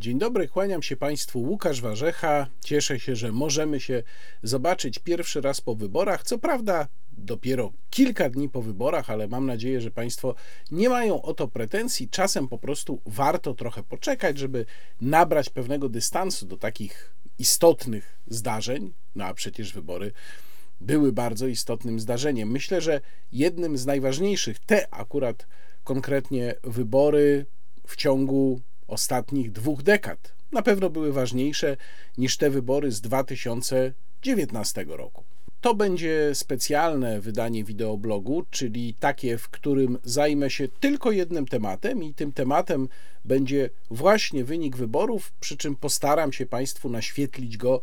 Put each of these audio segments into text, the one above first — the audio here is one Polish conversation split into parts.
Dzień dobry, kłaniam się Państwu Łukasz Warzecha. Cieszę się, że możemy się zobaczyć pierwszy raz po wyborach. Co prawda, dopiero kilka dni po wyborach, ale mam nadzieję, że Państwo nie mają o to pretensji. Czasem po prostu warto trochę poczekać, żeby nabrać pewnego dystansu do takich istotnych zdarzeń. No a przecież wybory były bardzo istotnym zdarzeniem. Myślę, że jednym z najważniejszych, te akurat konkretnie wybory w ciągu ostatnich dwóch dekad na pewno były ważniejsze niż te wybory z 2019 roku. To będzie specjalne wydanie wideoblogu, czyli takie, w którym zajmę się tylko jednym tematem, i tym tematem będzie właśnie wynik wyborów, przy czym postaram się Państwu naświetlić go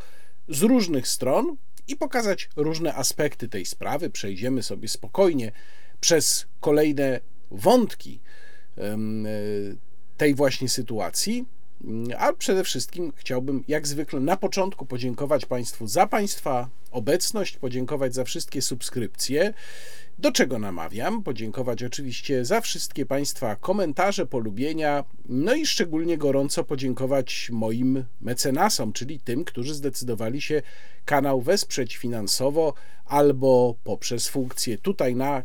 z różnych stron i pokazać różne aspekty tej sprawy. Przejdziemy sobie spokojnie przez kolejne wątki tej właśnie sytuacji. A przede wszystkim chciałbym, jak zwykle, na początku podziękować Państwu za Państwa obecność, podziękować za wszystkie subskrypcje. Do czego namawiam? Podziękować oczywiście za wszystkie Państwa komentarze, polubienia, no i szczególnie gorąco podziękować moim mecenasom, czyli tym, którzy zdecydowali się kanał wesprzeć finansowo albo poprzez funkcję tutaj na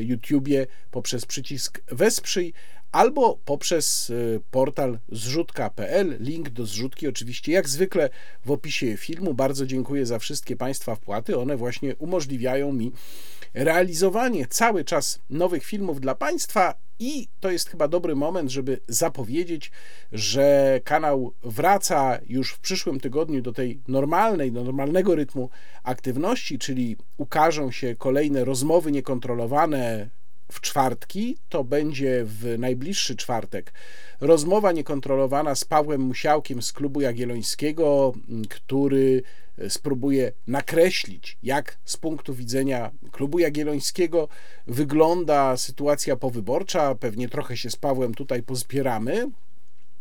YouTubie, poprzez przycisk Wesprzyj, albo poprzez y, portal zrzutka.pl. Link do zrzutki oczywiście jak zwykle w opisie filmu. Bardzo dziękuję za wszystkie Państwa wpłaty. One właśnie umożliwiają mi realizowanie cały czas nowych filmów dla Państwa i to jest chyba dobry moment, żeby zapowiedzieć, że kanał wraca już w przyszłym tygodniu do tej normalnej, do normalnego rytmu aktywności, czyli ukażą się kolejne rozmowy niekontrolowane w czwartki, to będzie w najbliższy czwartek rozmowa niekontrolowana z Pawłem Musiałkiem z klubu Jagiellońskiego, który spróbuje nakreślić, jak z punktu widzenia klubu Jagiellońskiego wygląda sytuacja powyborcza. Pewnie trochę się z Pawłem tutaj pozbieramy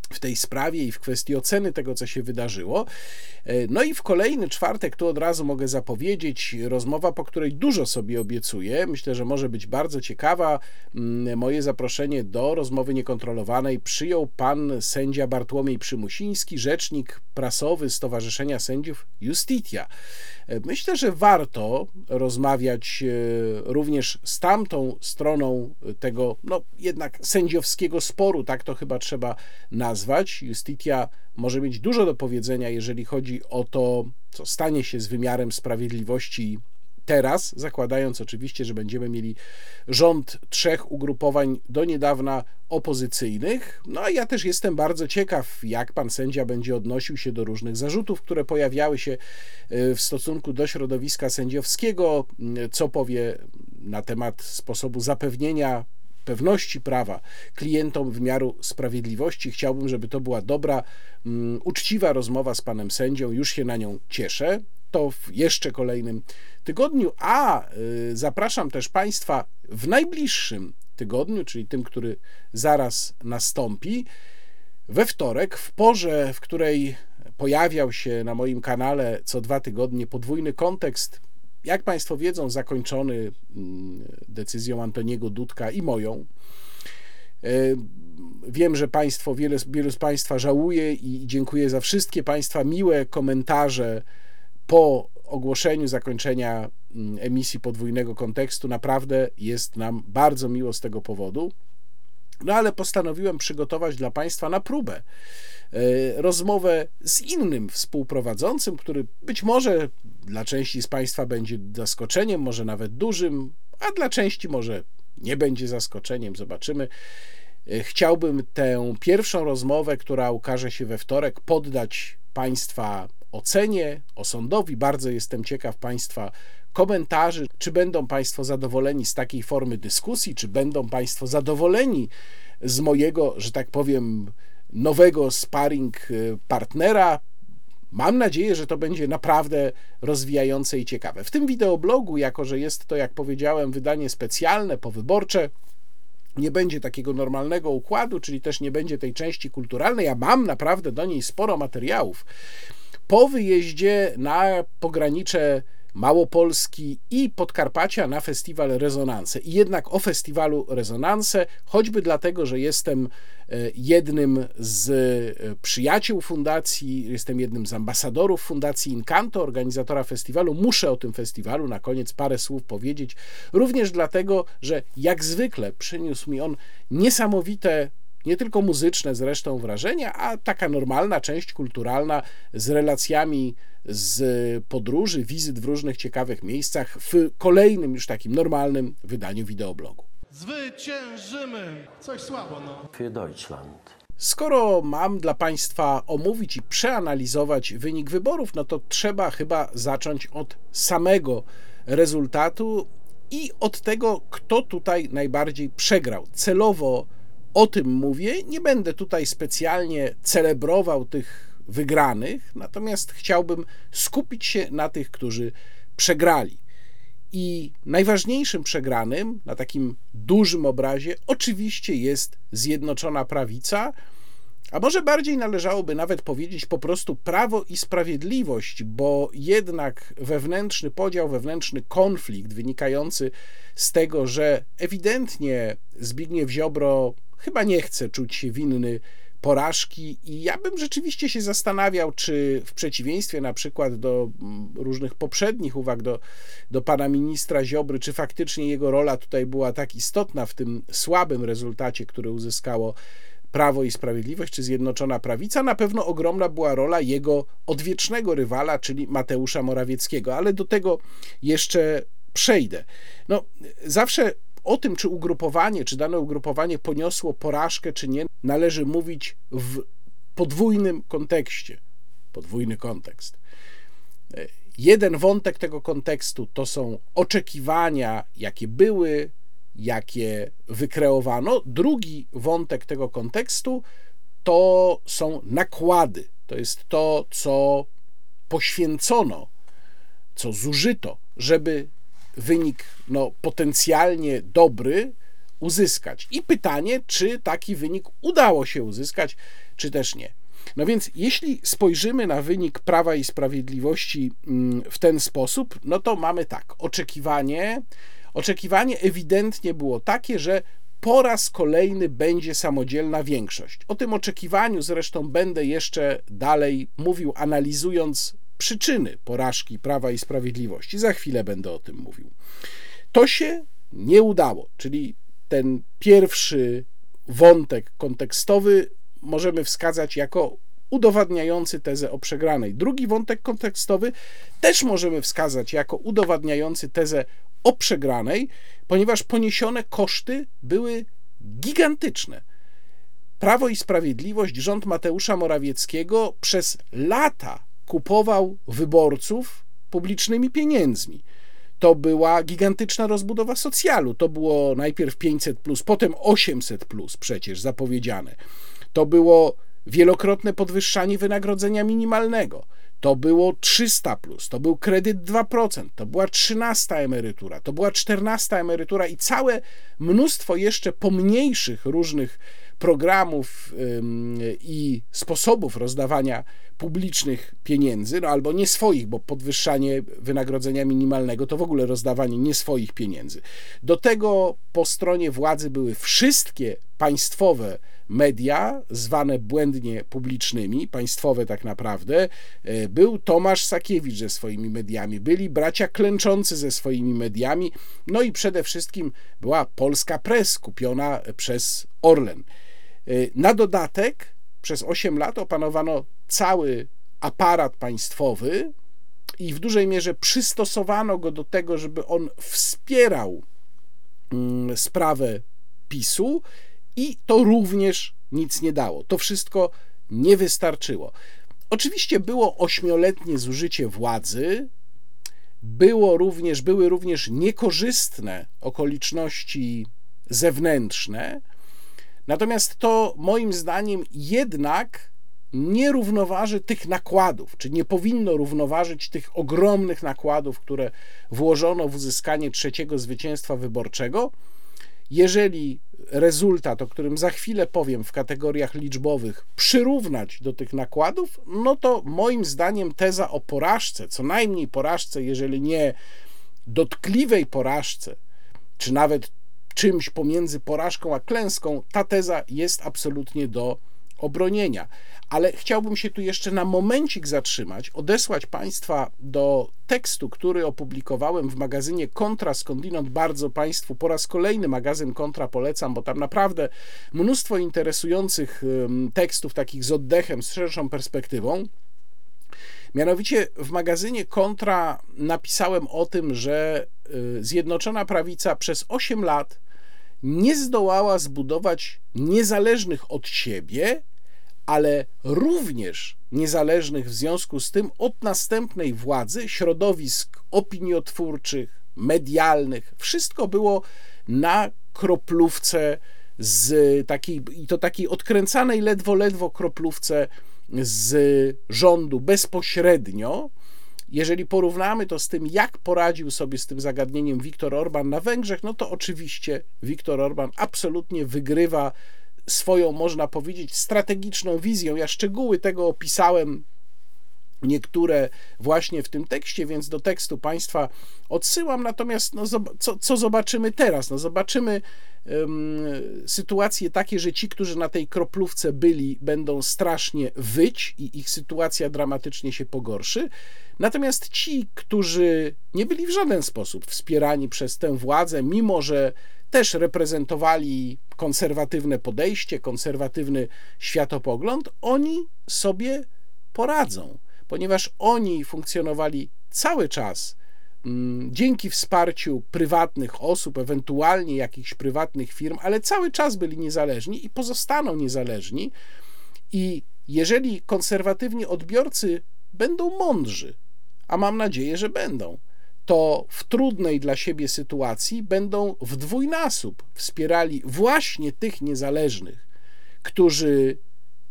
w tej sprawie i w kwestii oceny tego, co się wydarzyło. E, no i w kolejny czwartek, tu od razu mogę zapowiedzieć, rozmowa, po której dużo sobie obiecuję. Myślę, że może być bardzo ciekawa. Mm, moje zaproszenie do rozmowy niekontrolowanej przyjął pan sędzia Bartłomiej Przymusiński, rzecznik prasowy Stowarzyszenia Sędziów Justitia. E, myślę, że warto rozmawiać e, również z tamtą stroną tego, no jednak sędziowskiego sporu, tak to chyba trzeba nazwać. Justitia może mieć dużo do powiedzenia, jeżeli chodzi o to, co stanie się z wymiarem sprawiedliwości teraz, zakładając oczywiście, że będziemy mieli rząd trzech ugrupowań do niedawna opozycyjnych. No a ja też jestem bardzo ciekaw, jak pan sędzia będzie odnosił się do różnych zarzutów, które pojawiały się e, w stosunku do środowiska sędziowskiego, co powie na temat sposobu zapewnienia pewności prawa klientom wymiaru sprawiedliwości. Chciałbym, żeby to była dobra, uczciwa rozmowa z panem sędzią. Już się na nią cieszę. To w jeszcze kolejnym tygodniu. A y, zapraszam też Państwa w najbliższym tygodniu, czyli tym, który zaraz nastąpi, we wtorek, w porze, w której pojawiał się na moim kanale co dwa tygodnie podwójny kontekst jak Państwo wiedzą, zakończony mm, decyzją Antoniego Dudka i moją. E, wiem, że Państwo, wiele, wielu z Państwa żałuje i dziękuję za wszystkie Państwa miłe komentarze po ogłoszeniu zakończenia mm, emisji podwójnego kontekstu. Naprawdę jest nam bardzo miło z tego powodu. No ale postanowiłem przygotować dla Państwa na próbę e, rozmowę z innym współprowadzącym, który być może dla części z Państwa będzie zaskoczeniem, może nawet dużym, a dla części może nie będzie zaskoczeniem. Zobaczymy. E, chciałbym tę pierwszą rozmowę, która ukaże się we wtorek, poddać Państwa ocenie, osądowi. Bardzo jestem ciekaw Państwa komentarzy, czy będą Państwo zadowoleni z takiej formy dyskusji, czy będą Państwo zadowoleni z mojego, że tak powiem, nowego sparring e, partnera. Mam nadzieję, że to będzie naprawdę rozwijające i ciekawe. W tym wideoblogu, jako że jest to, jak powiedziałem, wydanie specjalne, powyborcze, nie będzie takiego normalnego układu, czyli też nie będzie tej części kulturalnej. Ja mam naprawdę do niej sporo materiałów. Po wyjeździe na pogranicze Małopolski i Podkarpacia na festiwal Rezonanse. I jednak o festiwalu Rezonanse, choćby dlatego, że jestem e, jednym z e, przyjaciół fundacji, jestem jednym z ambasadorów fundacji Incanto, organizatora festiwalu, muszę o tym festiwalu na koniec parę słów powiedzieć. Również dlatego, że jak zwykle przyniósł mi on niesamowite nie tylko muzyczne zresztą wrażenia, a taka normalna część kulturalna z relacjami z podróży, wizyt w różnych ciekawych miejscach w kolejnym już takim normalnym wydaniu wideoblogu. Zwyciężymy! Coś słabo, no. Für Deutschland. Skoro mam dla Państwa omówić i przeanalizować wynik wyborów, no to trzeba chyba zacząć od samego rezultatu i od tego, kto tutaj najbardziej przegrał. Celowo o tym mówię. Nie będę tutaj specjalnie celebrował tych wygranych, natomiast chciałbym skupić się na tych, którzy przegrali. I najważniejszym przegranym na takim dużym obrazie oczywiście jest Zjednoczona Prawica, a może bardziej należałoby nawet powiedzieć po prostu prawo i sprawiedliwość, bo jednak wewnętrzny podział, wewnętrzny konflikt wynikający z tego, że ewidentnie Zbigniew Ziobro chyba nie chce czuć się winny porażki i ja bym rzeczywiście się zastanawiał, czy w przeciwieństwie na przykład do mm, różnych poprzednich uwag do, do pana ministra Ziobry, czy faktycznie jego rola tutaj była tak istotna w tym słabym rezultacie, który uzyskało Prawo i Sprawiedliwość, czy Zjednoczona Prawica. Na pewno ogromna była rola jego odwiecznego rywala, czyli Mateusza Morawieckiego, ale do tego jeszcze przejdę. No, zawsze o tym, czy ugrupowanie, czy dane ugrupowanie poniosło porażkę, czy nie, należy mówić w podwójnym kontekście. Podwójny kontekst. Jeden wątek tego kontekstu to są oczekiwania, jakie były, jakie wykreowano. Drugi wątek tego kontekstu to są nakłady. To jest to, co poświęcono, co zużyto, żeby wynik no, potencjalnie dobry uzyskać. I pytanie, czy taki wynik udało się uzyskać, czy też nie. No więc, jeśli spojrzymy na wynik Prawa i Sprawiedliwości mm, w ten sposób, no to mamy tak: oczekiwanie. Oczekiwanie ewidentnie było takie, że po raz kolejny będzie samodzielna większość. O tym oczekiwaniu zresztą będę jeszcze dalej mówił, analizując przyczyny porażki Prawa i Sprawiedliwości. Za chwilę będę o tym mówił. To się nie udało, czyli ten pierwszy wątek kontekstowy możemy wskazać jako udowadniający tezę o przegranej. Drugi wątek kontekstowy też możemy wskazać jako udowadniający tezę o przegranej, ponieważ poniesione koszty były gigantyczne. Prawo i Sprawiedliwość, rząd Mateusza Morawieckiego przez lata kupował wyborców publicznymi pieniędzmi. To była gigantyczna rozbudowa socjalu. To było najpierw 500, plus, potem 800 plus przecież zapowiedziane. To było wielokrotne podwyższanie wynagrodzenia minimalnego. To było 300, plus, to był kredyt 2%, to była 13 emerytura, to była 14 emerytura i całe mnóstwo jeszcze pomniejszych różnych programów i sposobów rozdawania publicznych pieniędzy, no albo nie swoich, bo podwyższanie wynagrodzenia minimalnego to w ogóle rozdawanie nie swoich pieniędzy. Do tego po stronie władzy były wszystkie państwowe media, zwane błędnie publicznymi, państwowe tak naprawdę. E, był Tomasz Sakiewicz ze swoimi mediami, byli bracia klęczący ze swoimi mediami, no i przede wszystkim była Polska Press kupiona przez Orlen. E, na dodatek przez 8 lat opanowano cały aparat państwowy i w dużej mierze przystosowano go do tego, żeby on wspierał mm, sprawę PiSu i to również nic nie dało. To wszystko nie wystarczyło. Oczywiście było ośmioletnie zużycie władzy, było również, były również niekorzystne okoliczności zewnętrzne, natomiast to moim zdaniem jednak nie równoważy tych nakładów, czy nie powinno równoważyć tych ogromnych nakładów, które włożono w uzyskanie trzeciego zwycięstwa wyborczego. Jeżeli rezultat, o którym za chwilę powiem w kategoriach liczbowych, przyrównać do tych nakładów, no to moim zdaniem teza o porażce, co najmniej porażce, jeżeli nie dotkliwej porażce, czy nawet czymś pomiędzy porażką a klęską, ta teza jest absolutnie do obronienia. Ale chciałbym się tu jeszcze na momencik zatrzymać, odesłać Państwa do tekstu, który opublikowałem w magazynie Kontra, skądinąd bardzo Państwu po raz kolejny magazyn Kontra polecam, bo tam naprawdę mnóstwo interesujących tekstów, takich z oddechem, z szerszą perspektywą. Mianowicie w magazynie Kontra napisałem o tym, że y, Zjednoczona Prawica przez 8 lat nie zdołała zbudować niezależnych od siebie ale również niezależnych w związku z tym od następnej władzy środowisk opiniotwórczych, medialnych. Wszystko było na kroplówce z takiej, i to takiej odkręcanej ledwo, ledwo kroplówce z rządu bezpośrednio. Jeżeli porównamy to z tym, jak poradził sobie z tym zagadnieniem Viktor Orban na Węgrzech, no to oczywiście Viktor Orban absolutnie wygrywa swoją, można powiedzieć, strategiczną wizją. Ja szczegóły tego opisałem niektóre właśnie w tym tekście, więc do tekstu Państwa odsyłam. Natomiast no, co, co zobaczymy teraz? No, zobaczymy um, sytuacje takie, że ci, którzy na tej kroplówce byli, będą strasznie wyć i ich sytuacja dramatycznie się pogorszy. Natomiast ci, którzy nie byli w żaden sposób wspierani przez tę władzę, mimo że też reprezentowali konserwatywne podejście, konserwatywny światopogląd, oni sobie poradzą, ponieważ oni funkcjonowali cały czas mm, dzięki wsparciu prywatnych osób, ewentualnie jakichś prywatnych firm, ale cały czas byli niezależni i pozostaną niezależni. I jeżeli konserwatywni odbiorcy będą mądrzy, a mam nadzieję, że będą, to w trudnej dla siebie sytuacji będą w dwójnasób wspierali właśnie tych niezależnych, którzy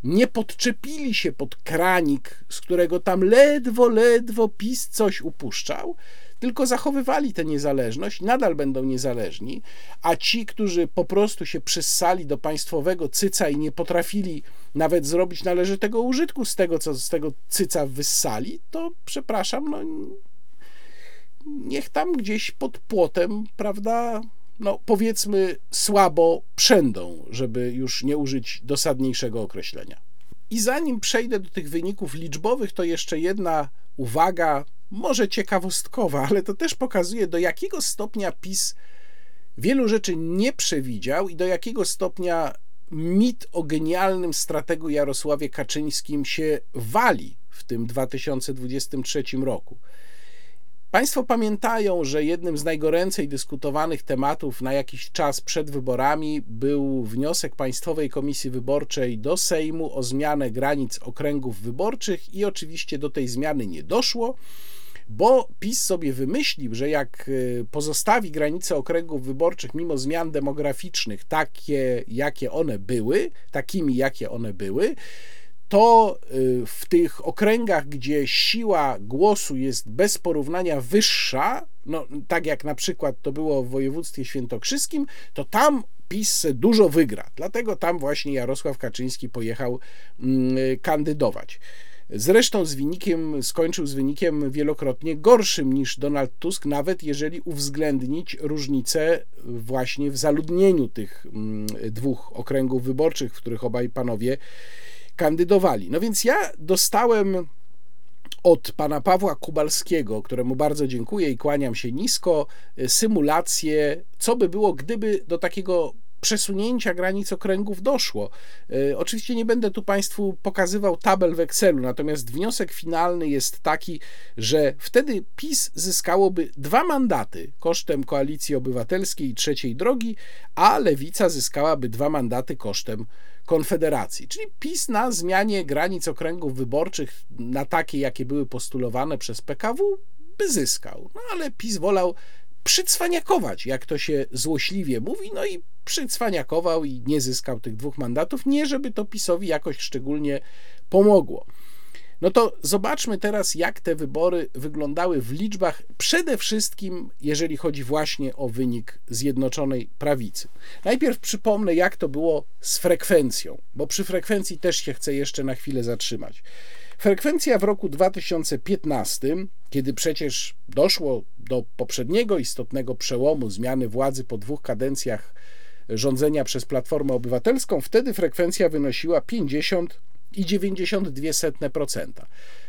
nie podczepili się pod kranik, z którego tam ledwo, ledwo PiS coś upuszczał, tylko zachowywali tę niezależność, nadal będą niezależni, a ci, którzy po prostu się przyssali do państwowego cyca i nie potrafili nawet zrobić należytego użytku z tego, co z tego cyca wyssali, to przepraszam, no niech tam gdzieś pod płotem, prawda, no powiedzmy słabo przędą, żeby już nie użyć dosadniejszego określenia. I zanim przejdę do tych wyników liczbowych, to jeszcze jedna uwaga, może ciekawostkowa, ale to też pokazuje, do jakiego stopnia PiS wielu rzeczy nie przewidział i do jakiego stopnia mit o genialnym strategu Jarosławie Kaczyńskim się wali w tym 2023 roku. Państwo pamiętają, że jednym z najgoręcej dyskutowanych tematów na jakiś czas przed wyborami był wniosek Państwowej Komisji Wyborczej do Sejmu o zmianę granic okręgów wyborczych i oczywiście do tej zmiany nie doszło bo PiS sobie wymyślił, że jak y, pozostawi granice okręgów wyborczych mimo zmian demograficznych takie, jakie one były, takimi, jakie one były, to y, w tych okręgach, gdzie siła głosu jest bez porównania wyższa, no, tak jak na przykład to było w województwie świętokrzyskim, to tam PiS dużo wygra. Dlatego tam właśnie Jarosław Kaczyński pojechał mm, kandydować. Zresztą z wynikiem, skończył z wynikiem wielokrotnie gorszym niż Donald Tusk, nawet jeżeli uwzględnić różnice właśnie w zaludnieniu tych mm, dwóch okręgów wyborczych, w których obaj panowie kandydowali. No więc ja dostałem od pana Pawła Kubalskiego, któremu bardzo dziękuję i kłaniam się nisko, symulację, co by było, gdyby do takiego przesunięcia granic okręgów doszło. E, oczywiście nie będę tu Państwu pokazywał tabel w Excelu, natomiast wniosek finalny jest taki, że wtedy PiS zyskałoby dwa mandaty kosztem koalicji obywatelskiej i trzeciej drogi, a lewica zyskałaby dwa mandaty kosztem Konfederacji. Czyli PiS na zmianie granic okręgów wyborczych na takie, jakie były postulowane przez PKW, by zyskał. No ale PiS wolał przycwaniakować, jak to się złośliwie mówi, no i przycwaniakował i nie zyskał tych dwóch mandatów, nie żeby to PiSowi jakoś szczególnie pomogło. No to zobaczmy teraz, jak te wybory wyglądały w liczbach, przede wszystkim jeżeli chodzi właśnie o wynik Zjednoczonej Prawicy. Najpierw przypomnę, jak to było z frekwencją, bo przy frekwencji też się chcę jeszcze na chwilę zatrzymać. Frekwencja w roku 2015, kiedy przecież doszło do poprzedniego istotnego przełomu zmiany władzy po dwóch kadencjach rządzenia przez Platformę Obywatelską, wtedy frekwencja wynosiła 50 i 92%.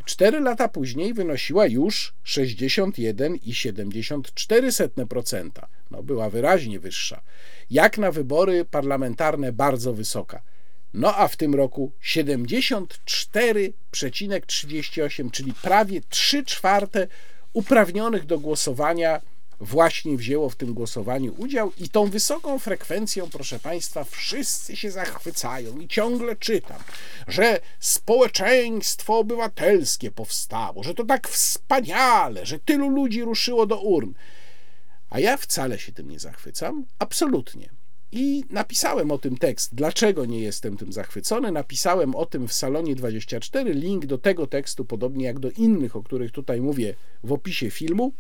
Cztery lata później wynosiła już 61,74%. No, była wyraźnie wyższa. Jak na wybory parlamentarne bardzo wysoka. No a w tym roku 74,38, czyli prawie 3 czwarte uprawnionych do głosowania właśnie wzięło w tym głosowaniu udział i tą wysoką frekwencją, proszę Państwa, wszyscy się zachwycają i ciągle czytam, że społeczeństwo obywatelskie powstało, że to tak wspaniale, że tylu ludzi ruszyło do urn. A ja wcale się tym nie zachwycam, absolutnie. I napisałem o tym tekst. Dlaczego nie jestem tym zachwycony? Napisałem o tym w salonie 24. Link do tego tekstu, podobnie jak do innych, o których tutaj mówię, w opisie filmu.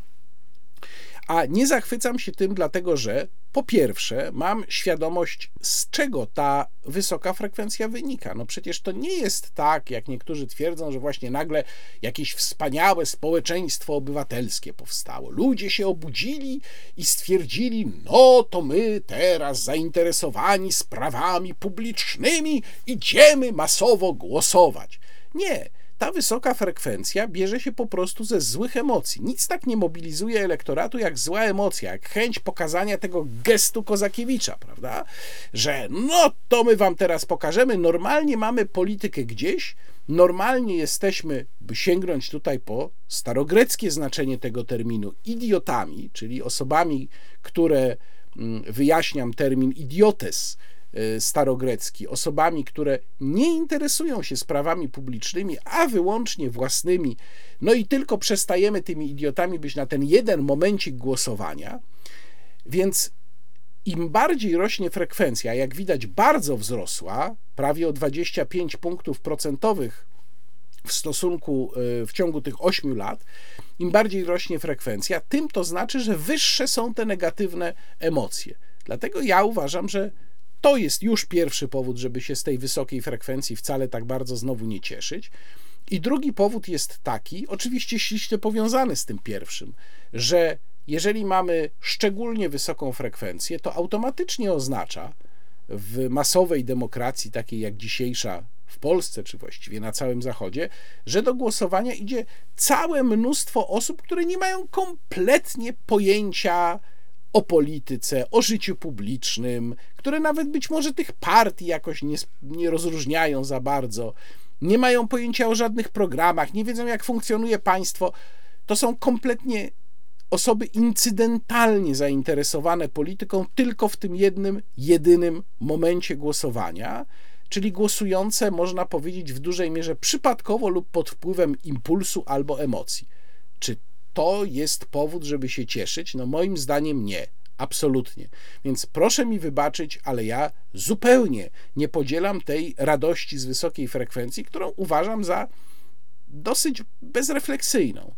A nie zachwycam się tym, dlatego że po pierwsze mam świadomość, z czego ta wysoka frekwencja wynika. No przecież to nie jest tak, jak niektórzy twierdzą, że właśnie nagle jakieś wspaniałe społeczeństwo obywatelskie powstało. Ludzie się obudzili i stwierdzili, no to my teraz zainteresowani sprawami publicznymi idziemy masowo głosować. Nie ta wysoka frekwencja bierze się po prostu ze złych emocji. Nic tak nie mobilizuje elektoratu jak zła emocja, jak chęć pokazania tego gestu Kozakiewicza, prawda? Że no to my wam teraz pokażemy. Normalnie mamy politykę gdzieś, normalnie jesteśmy, by sięgnąć tutaj po starogreckie znaczenie tego terminu, idiotami, czyli osobami, które mm, wyjaśniam termin idiotes, starogrecki, osobami, które nie interesują się sprawami publicznymi, a wyłącznie własnymi, no i tylko przestajemy tymi idiotami być na ten jeden momencik głosowania, więc im bardziej rośnie frekwencja, jak widać bardzo wzrosła, prawie o 25 punktów procentowych w stosunku y, w ciągu tych 8 lat, im bardziej rośnie frekwencja, tym to znaczy, że wyższe są te negatywne emocje. Dlatego ja uważam, że to jest już pierwszy powód, żeby się z tej wysokiej frekwencji wcale tak bardzo znowu nie cieszyć. I drugi powód jest taki, oczywiście ściśle powiązany z tym pierwszym, że jeżeli mamy szczególnie wysoką frekwencję, to automatycznie oznacza w masowej demokracji, takiej jak dzisiejsza w Polsce, czy właściwie na całym Zachodzie, że do głosowania idzie całe mnóstwo osób, które nie mają kompletnie pojęcia o polityce, o życiu publicznym, które nawet być może tych partii jakoś nie, nie rozróżniają za bardzo, nie mają pojęcia o żadnych programach, nie wiedzą jak funkcjonuje państwo. To są kompletnie osoby incydentalnie zainteresowane polityką tylko w tym jednym, jedynym momencie głosowania, czyli głosujące, można powiedzieć, w dużej mierze przypadkowo lub pod wpływem impulsu albo emocji. Czy to jest powód, żeby się cieszyć? No moim zdaniem nie. Absolutnie. Więc proszę mi wybaczyć, ale ja zupełnie nie podzielam tej radości z wysokiej frekwencji, którą uważam za dosyć bezrefleksyjną.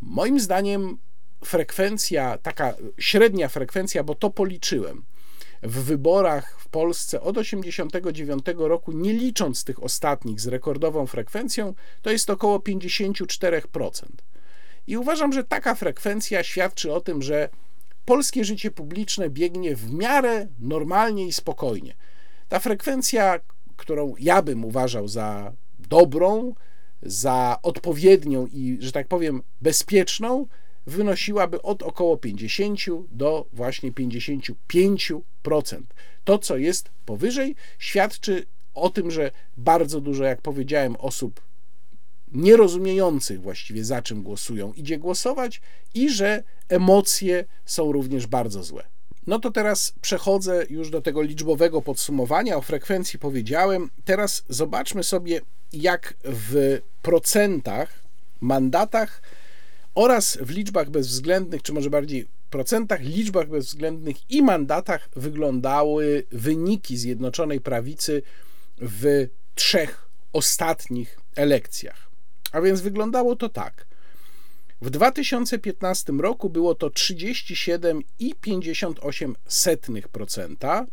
Moim zdaniem frekwencja, taka średnia frekwencja, bo to policzyłem, w wyborach w Polsce od 1989 roku, nie licząc tych ostatnich z rekordową frekwencją, to jest około 54%. I uważam, że taka frekwencja świadczy o tym, że polskie życie publiczne biegnie w miarę normalnie i spokojnie. Ta frekwencja, którą ja bym uważał za dobrą, za odpowiednią i, że tak powiem, bezpieczną, wynosiłaby od około 50 do właśnie 55%. To, co jest powyżej, świadczy o tym, że bardzo dużo, jak powiedziałem, osób nierozumiejących właściwie za czym głosują, idzie głosować i że emocje są również bardzo złe. No to teraz przechodzę już do tego liczbowego podsumowania. O frekwencji powiedziałem. Teraz zobaczmy sobie, jak w procentach, mandatach oraz w liczbach bezwzględnych, czy może bardziej procentach, liczbach bezwzględnych i mandatach wyglądały wyniki Zjednoczonej Prawicy w trzech ostatnich elekcjach. A więc wyglądało to tak. W 2015 roku było to 37,58%.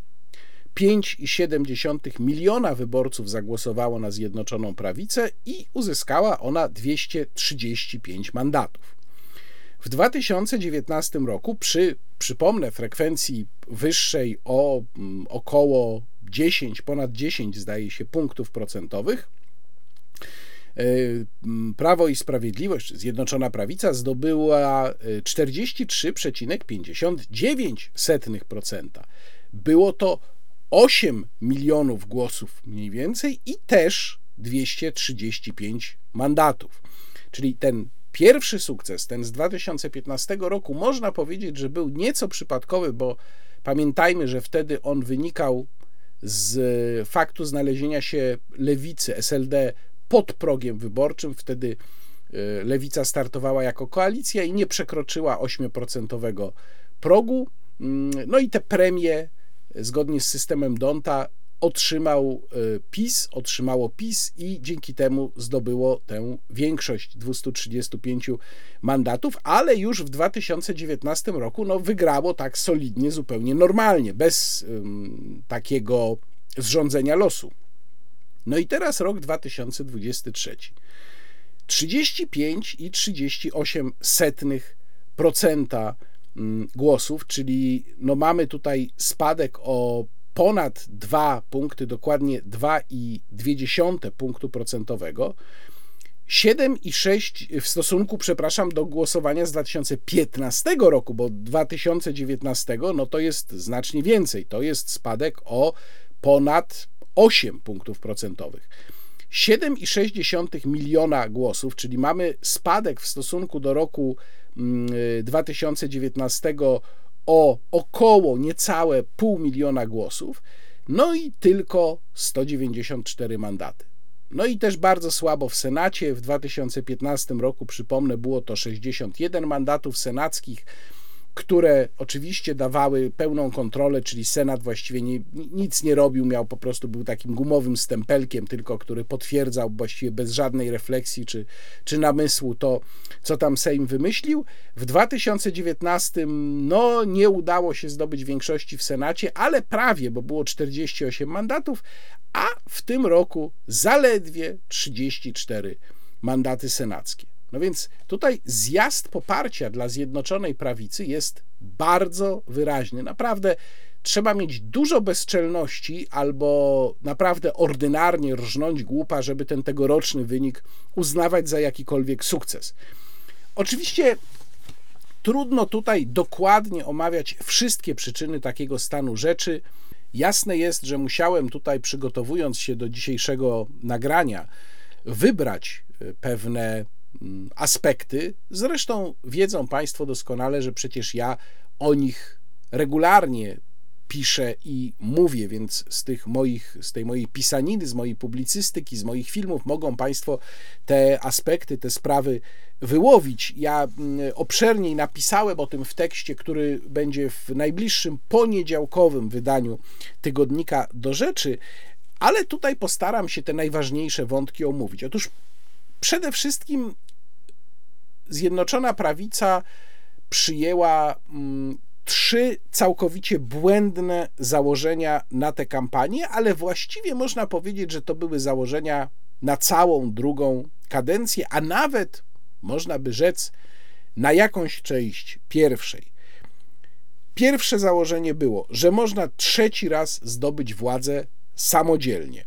5,7 miliona wyborców zagłosowało na Zjednoczoną Prawicę i uzyskała ona 235 mandatów. W 2019 roku przy, przypomnę, frekwencji wyższej o mm, około 10, ponad 10 zdaje się punktów procentowych, Prawo i Sprawiedliwość, Zjednoczona Prawica zdobyła 43,59%. E, Było to 8 milionów głosów mniej więcej i też 235 mandatów. Czyli ten pierwszy sukces, ten z 2015 roku, można powiedzieć, że był nieco przypadkowy, bo pamiętajmy, że wtedy on wynikał z faktu znalezienia się lewicy SLD pod progiem wyborczym. Wtedy e, lewica startowała jako koalicja i nie przekroczyła 8% progu. Mm, no i te premie zgodnie z systemem Donta otrzymał e, PiS, otrzymało PiS i dzięki temu zdobyło tę większość 235 mandatów, ale już w 2019 roku no, wygrało tak solidnie, zupełnie normalnie, bez um, takiego zrządzenia losu. No i teraz rok 2023. 35,38 setnych procenta Mm, głosów, czyli no mamy tutaj spadek o ponad 2 punkty, dokładnie 2,2 punktu procentowego. 7,6 w stosunku, przepraszam, do głosowania z 2015 roku, bo 2019 no to jest znacznie więcej. To jest spadek o ponad 8 punktów procentowych. 7,6 miliona głosów, czyli mamy spadek w stosunku do roku 2019 mm, o około niecałe pół miliona głosów, no i tylko 194 mandaty. No i też bardzo słabo w Senacie. W 2015 roku, przypomnę, było to 61 mandatów senackich które oczywiście dawały pełną kontrolę, czyli Senat właściwie nie, nic nie robił, miał po prostu był takim gumowym stempelkiem, tylko który potwierdzał właściwie bez żadnej refleksji czy, czy namysłu to, co tam Sejm wymyślił. W 2019 no, nie udało się zdobyć większości w Senacie, ale prawie, bo było 48 mandatów, a w tym roku zaledwie 34 mandaty senackie. No więc tutaj zjazd poparcia dla Zjednoczonej Prawicy jest bardzo wyraźny. Naprawdę trzeba mieć dużo bezczelności albo naprawdę ordynarnie rżnąć głupa, żeby ten tegoroczny wynik uznawać za jakikolwiek sukces. Oczywiście trudno tutaj dokładnie omawiać wszystkie przyczyny takiego stanu rzeczy. Jasne jest, że musiałem tutaj, przygotowując się do dzisiejszego nagrania, wybrać e, pewne aspekty. Zresztą wiedzą Państwo doskonale, że przecież ja o nich regularnie piszę i mówię, więc z tych moich, z tej mojej pisaniny, z mojej publicystyki, z moich filmów mogą Państwo te aspekty, te sprawy wyłowić. Ja mm, obszerniej napisałem o tym w tekście, który będzie w najbliższym poniedziałkowym wydaniu tygodnika do rzeczy, ale tutaj postaram się te najważniejsze wątki omówić. Otóż przede wszystkim Zjednoczona Prawica przyjęła mm, trzy całkowicie błędne założenia na tę kampanię, ale właściwie można powiedzieć, że to były założenia na całą drugą kadencję, a nawet można by rzec na jakąś część pierwszej. Pierwsze założenie było, że można trzeci raz zdobyć władzę samodzielnie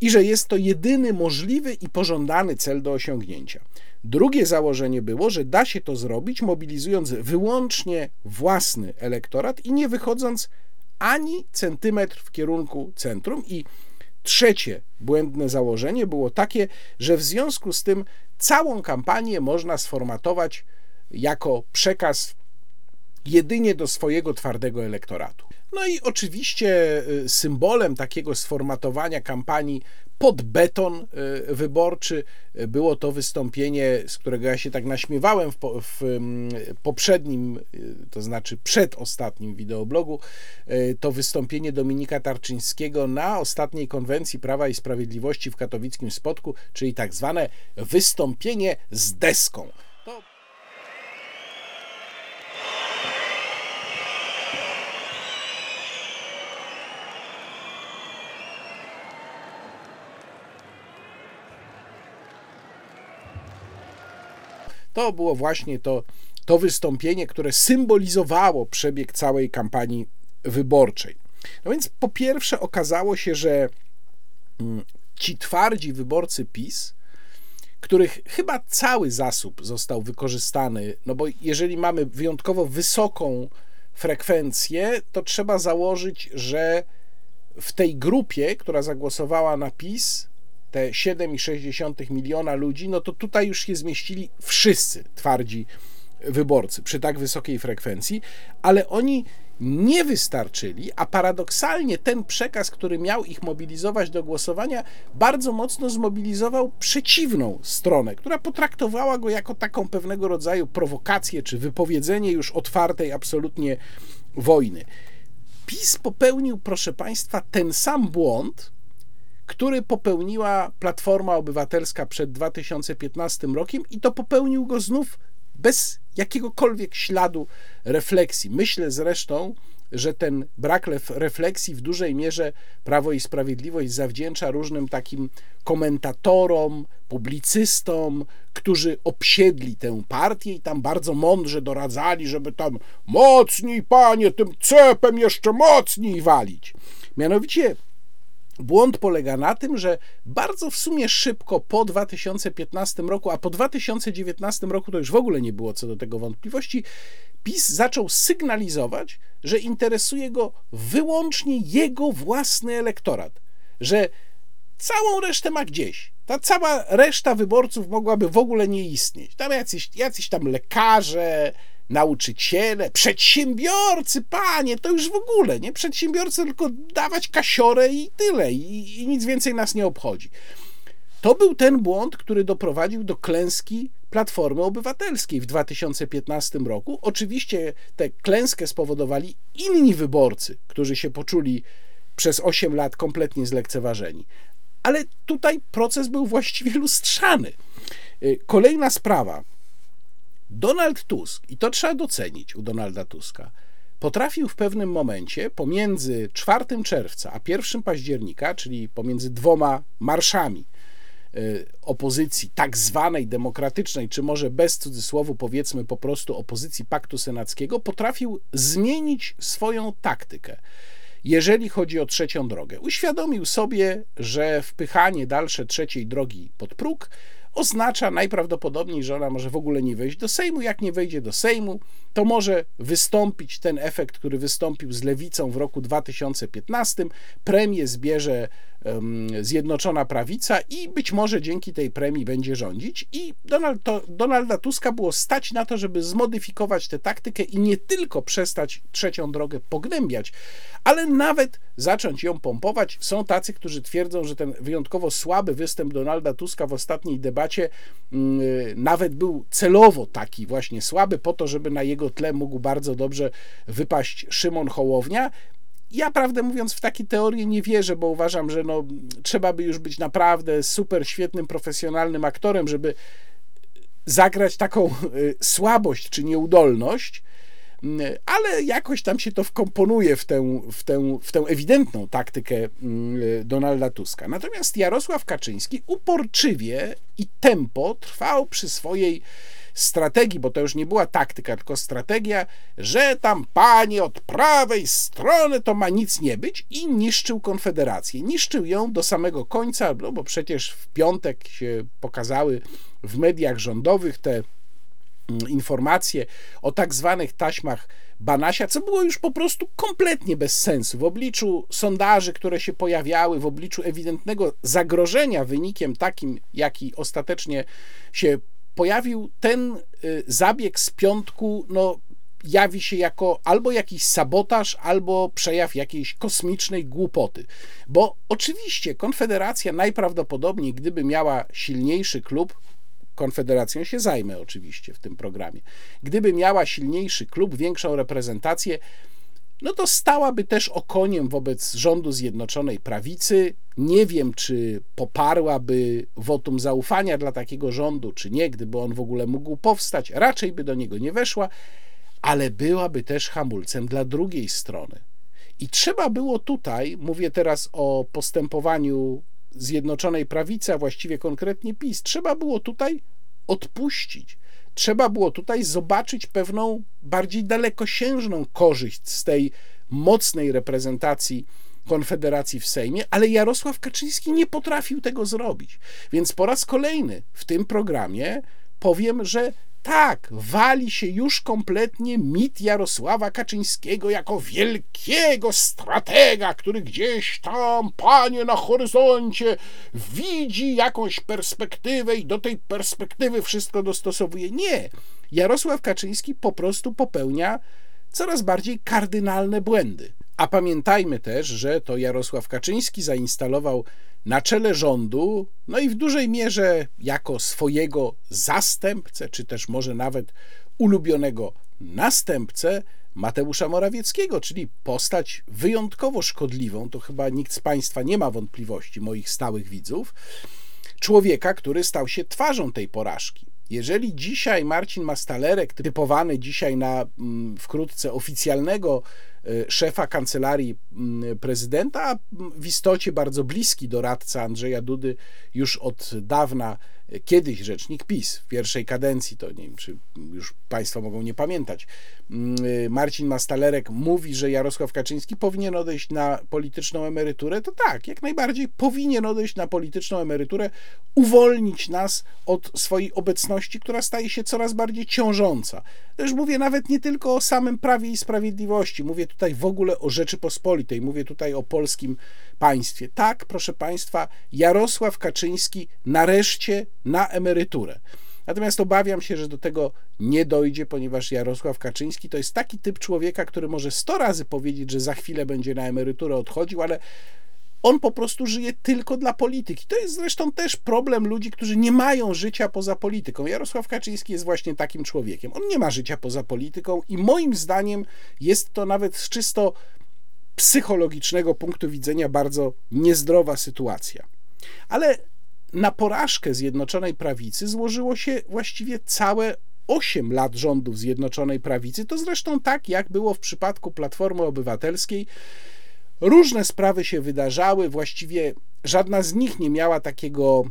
i że jest to jedyny możliwy i pożądany cel do osiągnięcia. Drugie założenie było, że da się to zrobić, mobilizując wyłącznie własny elektorat i nie wychodząc ani centymetr w kierunku centrum. I trzecie błędne założenie było takie, że w związku z tym całą kampanię można sformatować jako przekaz jedynie do swojego twardego elektoratu. No i oczywiście y, symbolem takiego sformatowania kampanii pod beton y, wyborczy. Było to wystąpienie, z którego ja się tak naśmiewałem w, w mm, poprzednim, y, to znaczy przedostatnim wideoblogu. Y, to wystąpienie Dominika Tarczyńskiego na ostatniej konwencji Prawa i Sprawiedliwości w katowickim Spodku, czyli tak zwane wystąpienie z deską. To było właśnie to, to wystąpienie, które symbolizowało przebieg całej kampanii wyborczej. No więc po pierwsze okazało się, że mm, ci twardzi wyborcy PiS, których chyba cały zasób został wykorzystany, no bo jeżeli mamy wyjątkowo wysoką frekwencję, to trzeba założyć, że w tej grupie, która zagłosowała na PiS, te 7,6 miliona ludzi, no to tutaj już się zmieścili wszyscy twardzi wyborcy przy tak wysokiej frekwencji, ale oni nie wystarczyli, a paradoksalnie ten przekaz, który miał ich mobilizować do głosowania, bardzo mocno zmobilizował przeciwną stronę, która potraktowała go jako taką pewnego rodzaju prowokację czy wypowiedzenie już otwartej absolutnie wojny. PiS popełnił, proszę Państwa, ten sam błąd, który popełniła Platforma Obywatelska przed 2015 rokiem i to popełnił go znów bez jakiegokolwiek śladu refleksji. Myślę zresztą, że ten brak refleksji w dużej mierze Prawo i Sprawiedliwość zawdzięcza różnym takim komentatorom, publicystom, którzy obsiedli tę partię i tam bardzo mądrze doradzali, żeby tam mocniej, panie, tym cepem jeszcze mocniej walić. Mianowicie Błąd polega na tym, że bardzo w sumie szybko po 2015 roku, a po 2019 roku to już w ogóle nie było co do tego wątpliwości, PiS zaczął sygnalizować, że interesuje go wyłącznie jego własny elektorat, że całą resztę ma gdzieś. Ta cała reszta wyborców mogłaby w ogóle nie istnieć. Tam jacyś, jacyś tam lekarze, nauczyciele, przedsiębiorcy, panie, to już w ogóle, nie? Przedsiębiorcy tylko dawać kasiorę i tyle, i, i nic więcej nas nie obchodzi. To był ten błąd, który doprowadził do klęski Platformy Obywatelskiej w 2015 roku. Oczywiście tę klęskę spowodowali inni wyborcy, którzy się poczuli przez 8 lat kompletnie zlekceważeni. Ale tutaj proces był właściwie lustrzany. Y, kolejna sprawa, Donald Tusk, i to trzeba docenić u Donalda Tuska, potrafił w pewnym momencie pomiędzy 4 czerwca a 1 października, czyli pomiędzy dwoma marszami y, opozycji tak zwanej demokratycznej, czy może bez cudzysłowu powiedzmy po prostu opozycji Paktu Senackiego, potrafił zmienić swoją taktykę. Jeżeli chodzi o trzecią drogę, uświadomił sobie, że wpychanie dalsze trzeciej drogi pod próg oznacza najprawdopodobniej, że ona może w ogóle nie wejść do Sejmu. Jak nie wejdzie do Sejmu, to może wystąpić ten efekt, który wystąpił z lewicą w roku 2015. Premię zbierze Zjednoczona Prawica i być może dzięki tej premii będzie rządzić. I Donald, to, Donalda Tuska było stać na to, żeby zmodyfikować tę taktykę i nie tylko przestać trzecią drogę pognębiać, ale nawet zacząć ją pompować. Są tacy, którzy twierdzą, że ten wyjątkowo słaby występ Donalda Tuska w ostatniej debacie mm, nawet był celowo taki właśnie słaby, po to, żeby na jego tle mógł bardzo dobrze wypaść Szymon Hołownia. Ja prawdę mówiąc w takie teorie nie wierzę, bo uważam, że no, trzeba by już być naprawdę super świetnym, profesjonalnym aktorem, żeby zagrać taką y, słabość czy nieudolność, ale jakoś tam się to wkomponuje w tę, w tę, w tę ewidentną taktykę Donalda Tuska. Natomiast Jarosław Kaczyński uporczywie i tempo trwał przy swojej strategii, bo to już nie była taktyka, tylko strategia, że tam panie od prawej strony to ma nic nie być i niszczył Konfederację. Niszczył ją do samego końca, no bo przecież w piątek się pokazały w mediach rządowych te mm, informacje o tak zwanych taśmach Banasia, co było już po prostu kompletnie bez sensu. W obliczu sondaży, które się pojawiały, w obliczu ewidentnego zagrożenia wynikiem takim, jaki ostatecznie się pojawił ten y, zabieg z piątku, no jawi się jako albo jakiś sabotaż, albo przejaw jakiejś kosmicznej głupoty. Bo oczywiście Konfederacja najprawdopodobniej, gdyby miała silniejszy klub, Konfederacją się zajmę oczywiście w tym programie, gdyby miała silniejszy klub, większą reprezentację, no to stałaby też okoniem wobec rządu Zjednoczonej Prawicy. Nie wiem, czy poparłaby wotum zaufania dla takiego rządu, czy nie, gdyby on w ogóle mógł powstać. Raczej by do niego nie weszła, ale byłaby też hamulcem dla drugiej strony. I trzeba było tutaj, mówię teraz o postępowaniu Zjednoczonej Prawicy, a właściwie konkretnie PiS, trzeba było tutaj odpuścić trzeba było tutaj zobaczyć pewną bardziej dalekosiężną korzyść z tej mocnej reprezentacji Konfederacji w Sejmie, ale Jarosław Kaczyński nie potrafił tego zrobić. Więc po raz kolejny w tym programie powiem, że tak, wali się już kompletnie mit Jarosława Kaczyńskiego jako wielkiego stratega, który gdzieś tam, panie, na horyzoncie widzi jakąś perspektywę i do tej perspektywy wszystko dostosowuje. Nie. Jarosław Kaczyński po prostu popełnia coraz bardziej kardynalne błędy. A pamiętajmy też, że to Jarosław Kaczyński zainstalował na czele rządu, no i w dużej mierze jako swojego zastępcę, czy też może nawet ulubionego następcę Mateusza Morawieckiego, czyli postać wyjątkowo szkodliwą, to chyba nikt z Państwa nie ma wątpliwości, moich stałych widzów, człowieka, który stał się twarzą tej porażki. Jeżeli dzisiaj Marcin Mastalerek, typowany dzisiaj na mm, wkrótce oficjalnego szefa kancelarii mm, prezydenta, a w istocie bardzo bliski doradca Andrzeja Dudy już od dawna kiedyś rzecznik PiS w pierwszej kadencji, to nie wiem, czy już Państwo mogą nie pamiętać, mm, Marcin Mastalerek mówi, że Jarosław Kaczyński powinien odejść na polityczną emeryturę, to tak, jak najbardziej powinien odejść na polityczną emeryturę, uwolnić nas od swojej obecności, która staje się coraz bardziej ciążąca. Też mówię nawet nie tylko o samym prawie i sprawiedliwości, mówię tutaj w ogóle o Rzeczypospolitej, mówię tutaj o polskim państwie. Tak, proszę Państwa, Jarosław Kaczyński nareszcie na emeryturę. Natomiast obawiam się, że do tego nie dojdzie, ponieważ Jarosław Kaczyński to jest taki typ człowieka, który może 100 razy powiedzieć, że za chwilę będzie na emeryturę odchodził, ale on po prostu żyje tylko dla polityki. To jest zresztą też problem ludzi, którzy nie mają życia poza polityką. Jarosław Kaczyński jest właśnie takim człowiekiem. On nie ma życia poza polityką i moim zdaniem jest to nawet czysto psychologicznego punktu widzenia bardzo niezdrowa sytuacja. Ale na porażkę Zjednoczonej Prawicy złożyło się właściwie całe 8 lat rządów Zjednoczonej Prawicy. To zresztą tak, jak było w przypadku Platformy Obywatelskiej. Różne sprawy się wydarzały, właściwie żadna z nich nie miała takiego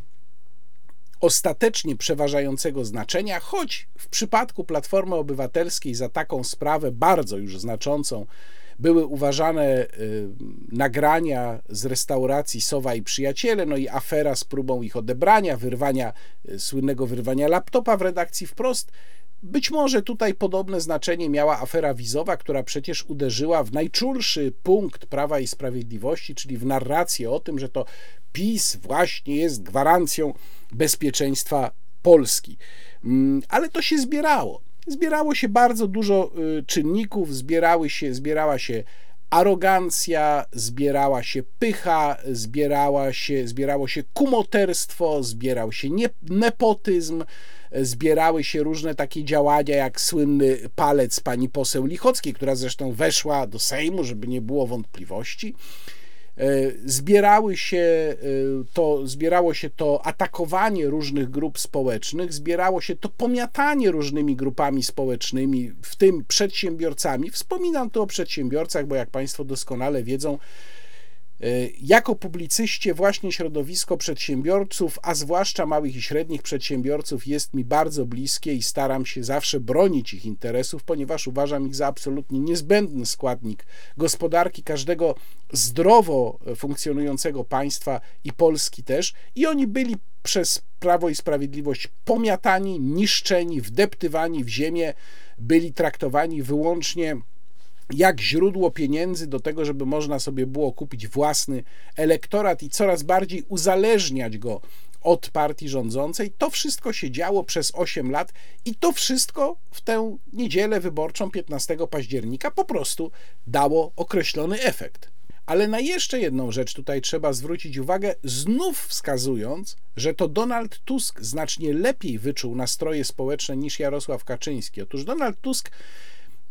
ostatecznie przeważającego znaczenia, choć w przypadku Platformy Obywatelskiej za taką sprawę bardzo już znaczącą były uważane y, nagrania z restauracji Sowa i Przyjaciele, no i afera z próbą ich odebrania, wyrwania, y, słynnego wyrwania laptopa w redakcji wprost. Być może tutaj podobne znaczenie miała afera wizowa, która przecież uderzyła w najczulszy punkt Prawa i Sprawiedliwości, czyli w narrację o tym, że to PiS właśnie jest gwarancją bezpieczeństwa Polski. Mm, ale to się zbierało. Zbierało się bardzo dużo y, czynników, zbierały się, zbierała się arogancja, zbierała się pycha, zbierała się, zbierało się kumoterstwo, zbierał się nepotyzm, zbierały się różne takie działania, jak słynny palec pani poseł Lichockiej, która zresztą weszła do Sejmu, żeby nie było wątpliwości. E, zbierały się e, to, zbierało się to atakowanie różnych grup społecznych, zbierało się to pomiatanie różnymi grupami społecznymi, w tym przedsiębiorcami. Wspominam tu o przedsiębiorcach, bo jak Państwo doskonale wiedzą, jako publicyście właśnie środowisko przedsiębiorców, a zwłaszcza małych i średnich przedsiębiorców jest mi bardzo bliskie i staram się zawsze bronić ich interesów, ponieważ uważam ich za absolutnie niezbędny składnik gospodarki każdego zdrowo funkcjonującego państwa i Polski też. I oni byli przez Prawo i Sprawiedliwość pomiatani, niszczeni, wdeptywani w ziemię, byli traktowani wyłącznie jak źródło pieniędzy do tego, żeby można sobie było kupić własny elektorat i coraz bardziej uzależniać go od partii rządzącej. To wszystko się działo przez 8 lat i to wszystko w tę niedzielę wyborczą 15 października po prostu dało określony efekt. Ale na jeszcze jedną rzecz tutaj trzeba zwrócić uwagę, znów wskazując, że to Donald Tusk znacznie lepiej wyczuł nastroje społeczne niż Jarosław Kaczyński. Otóż Donald Tusk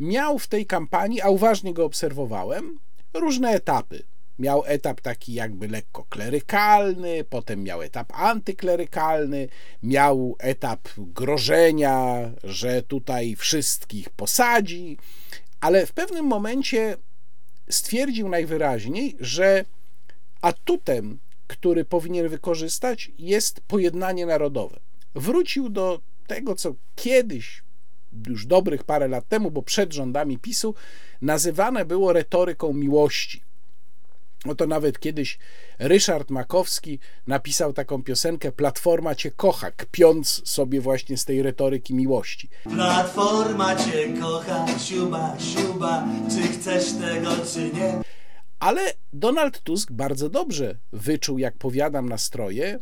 miał w tej kampanii, a uważnie go obserwowałem, różne etapy. Miał etap taki jakby lekko klerykalny, potem miał etap antyklerykalny, miał etap grożenia, że tutaj wszystkich posadzi, ale w pewnym momencie stwierdził najwyraźniej, że atutem, który powinien wykorzystać, jest pojednanie narodowe. Wrócił do tego, co kiedyś, już dobrych parę lat temu, bo przed rządami PiSu, nazywane było retoryką miłości. Oto nawet kiedyś Ryszard Makowski napisał taką piosenkę Platforma cię kocha, kpiąc sobie właśnie z tej retoryki miłości. Platforma cię kocha, siuba, siuba, czy chcesz tego, czy nie? Ale Donald Tusk bardzo dobrze wyczuł, jak powiadam, nastroje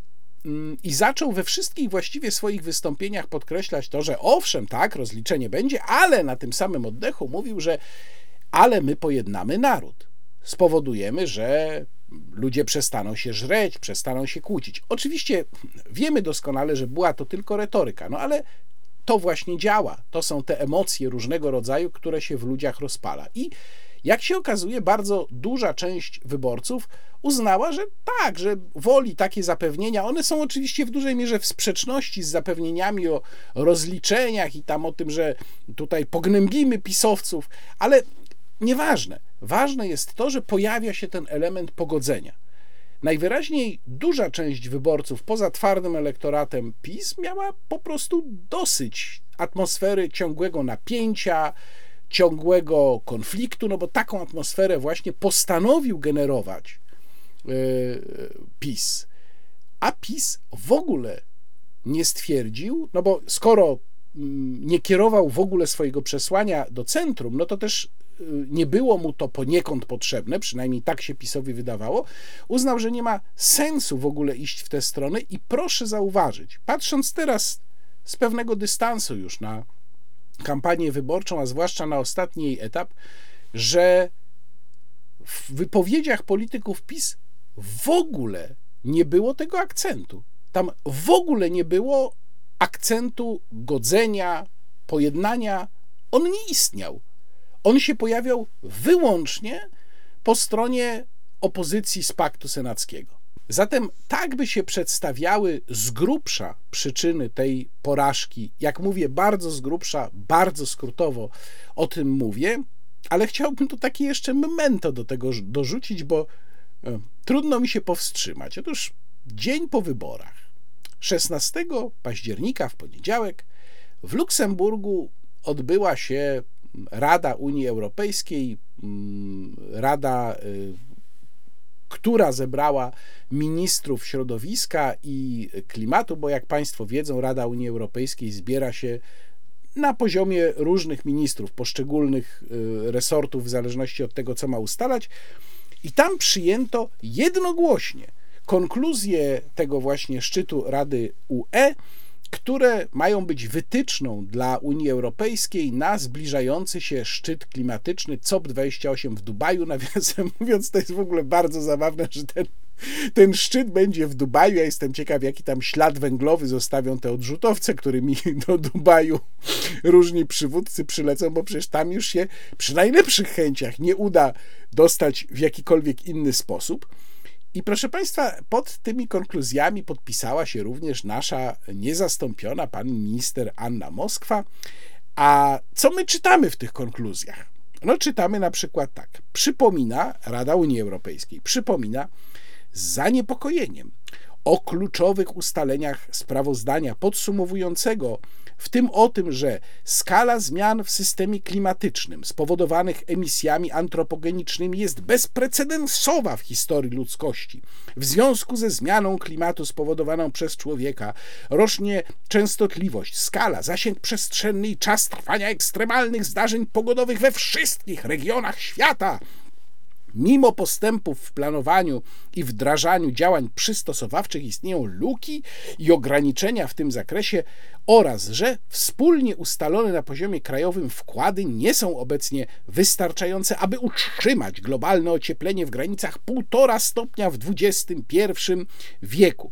i zaczął we wszystkich właściwie swoich wystąpieniach podkreślać to, że owszem, tak, rozliczenie będzie, ale na tym samym oddechu mówił, że ale my pojednamy naród spowodujemy, że ludzie przestaną się żreć, przestaną się kłócić. Oczywiście wiemy doskonale, że była to tylko retoryka, no ale to właśnie działa. To są te emocje różnego rodzaju, które się w ludziach rozpala. I jak się okazuje, bardzo duża część wyborców uznała, że tak, że woli takie zapewnienia. One są oczywiście w dużej mierze w sprzeczności z zapewnieniami o rozliczeniach i tam o tym, że tutaj pognębimy pisowców, ale Nieważne. Ważne jest to, że pojawia się ten element pogodzenia. Najwyraźniej duża część wyborców poza twardym elektoratem PiS miała po prostu dosyć atmosfery ciągłego napięcia, ciągłego konfliktu, no bo taką atmosferę właśnie postanowił generować yy, PiS. A PiS w ogóle nie stwierdził, no bo skoro mm, nie kierował w ogóle swojego przesłania do centrum, no to też nie było mu to poniekąd potrzebne, przynajmniej tak się PiSowi wydawało, uznał, że nie ma sensu w ogóle iść w tę stronę i proszę zauważyć, patrząc teraz z pewnego dystansu już na kampanię wyborczą, a zwłaszcza na ostatni jej etap, że w wypowiedziach polityków PiS w ogóle nie było tego akcentu. Tam w ogóle nie było akcentu godzenia, pojednania. On nie istniał on się pojawiał wyłącznie po stronie opozycji z paktu senackiego. Zatem tak by się przedstawiały z grubsza przyczyny tej porażki. Jak mówię, bardzo z grubsza, bardzo skrótowo o tym mówię, ale chciałbym tu takie jeszcze memento do tego dorzucić, bo e, trudno mi się powstrzymać. Otóż dzień po wyborach, 16 października w poniedziałek, w Luksemburgu odbyła się Rada Unii Europejskiej, mm, Rada, y, która zebrała ministrów środowiska i klimatu, bo jak Państwo wiedzą, Rada Unii Europejskiej zbiera się na poziomie różnych ministrów, poszczególnych y, resortów, w zależności od tego, co ma ustalać. I tam przyjęto jednogłośnie konkluzję tego właśnie szczytu Rady UE, które mają być wytyczną dla Unii Europejskiej na zbliżający się szczyt klimatyczny COP28 w Dubaju. Nawiasem mówiąc, to jest w ogóle bardzo zabawne, że ten, ten szczyt będzie w Dubaju. Ja jestem ciekaw, jaki tam ślad węglowy zostawią te odrzutowce, którymi do Dubaju różni przywódcy przylecą, bo przecież tam już się przy najlepszych chęciach nie uda dostać w jakikolwiek inny sposób. I proszę Państwa, pod tymi konkluzjami podpisała się również nasza niezastąpiona pani minister Anna Moskwa. A co my czytamy w tych konkluzjach? No, czytamy na przykład tak. Przypomina Rada Unii Europejskiej, przypomina z zaniepokojeniem o kluczowych ustaleniach sprawozdania podsumowującego w tym o tym, że skala zmian w systemie klimatycznym spowodowanych emisjami antropogenicznymi jest bezprecedensowa w historii ludzkości. W związku ze zmianą klimatu spowodowaną przez człowieka rośnie częstotliwość, skala, zasięg przestrzenny i czas trwania ekstremalnych zdarzeń pogodowych we wszystkich regionach świata. Mimo postępów w planowaniu i wdrażaniu działań przystosowawczych istnieją luki i ograniczenia w tym zakresie oraz, że wspólnie ustalone na poziomie krajowym wkłady nie są obecnie wystarczające, aby utrzymać globalne ocieplenie w granicach 1,5 stopnia w XXI wieku.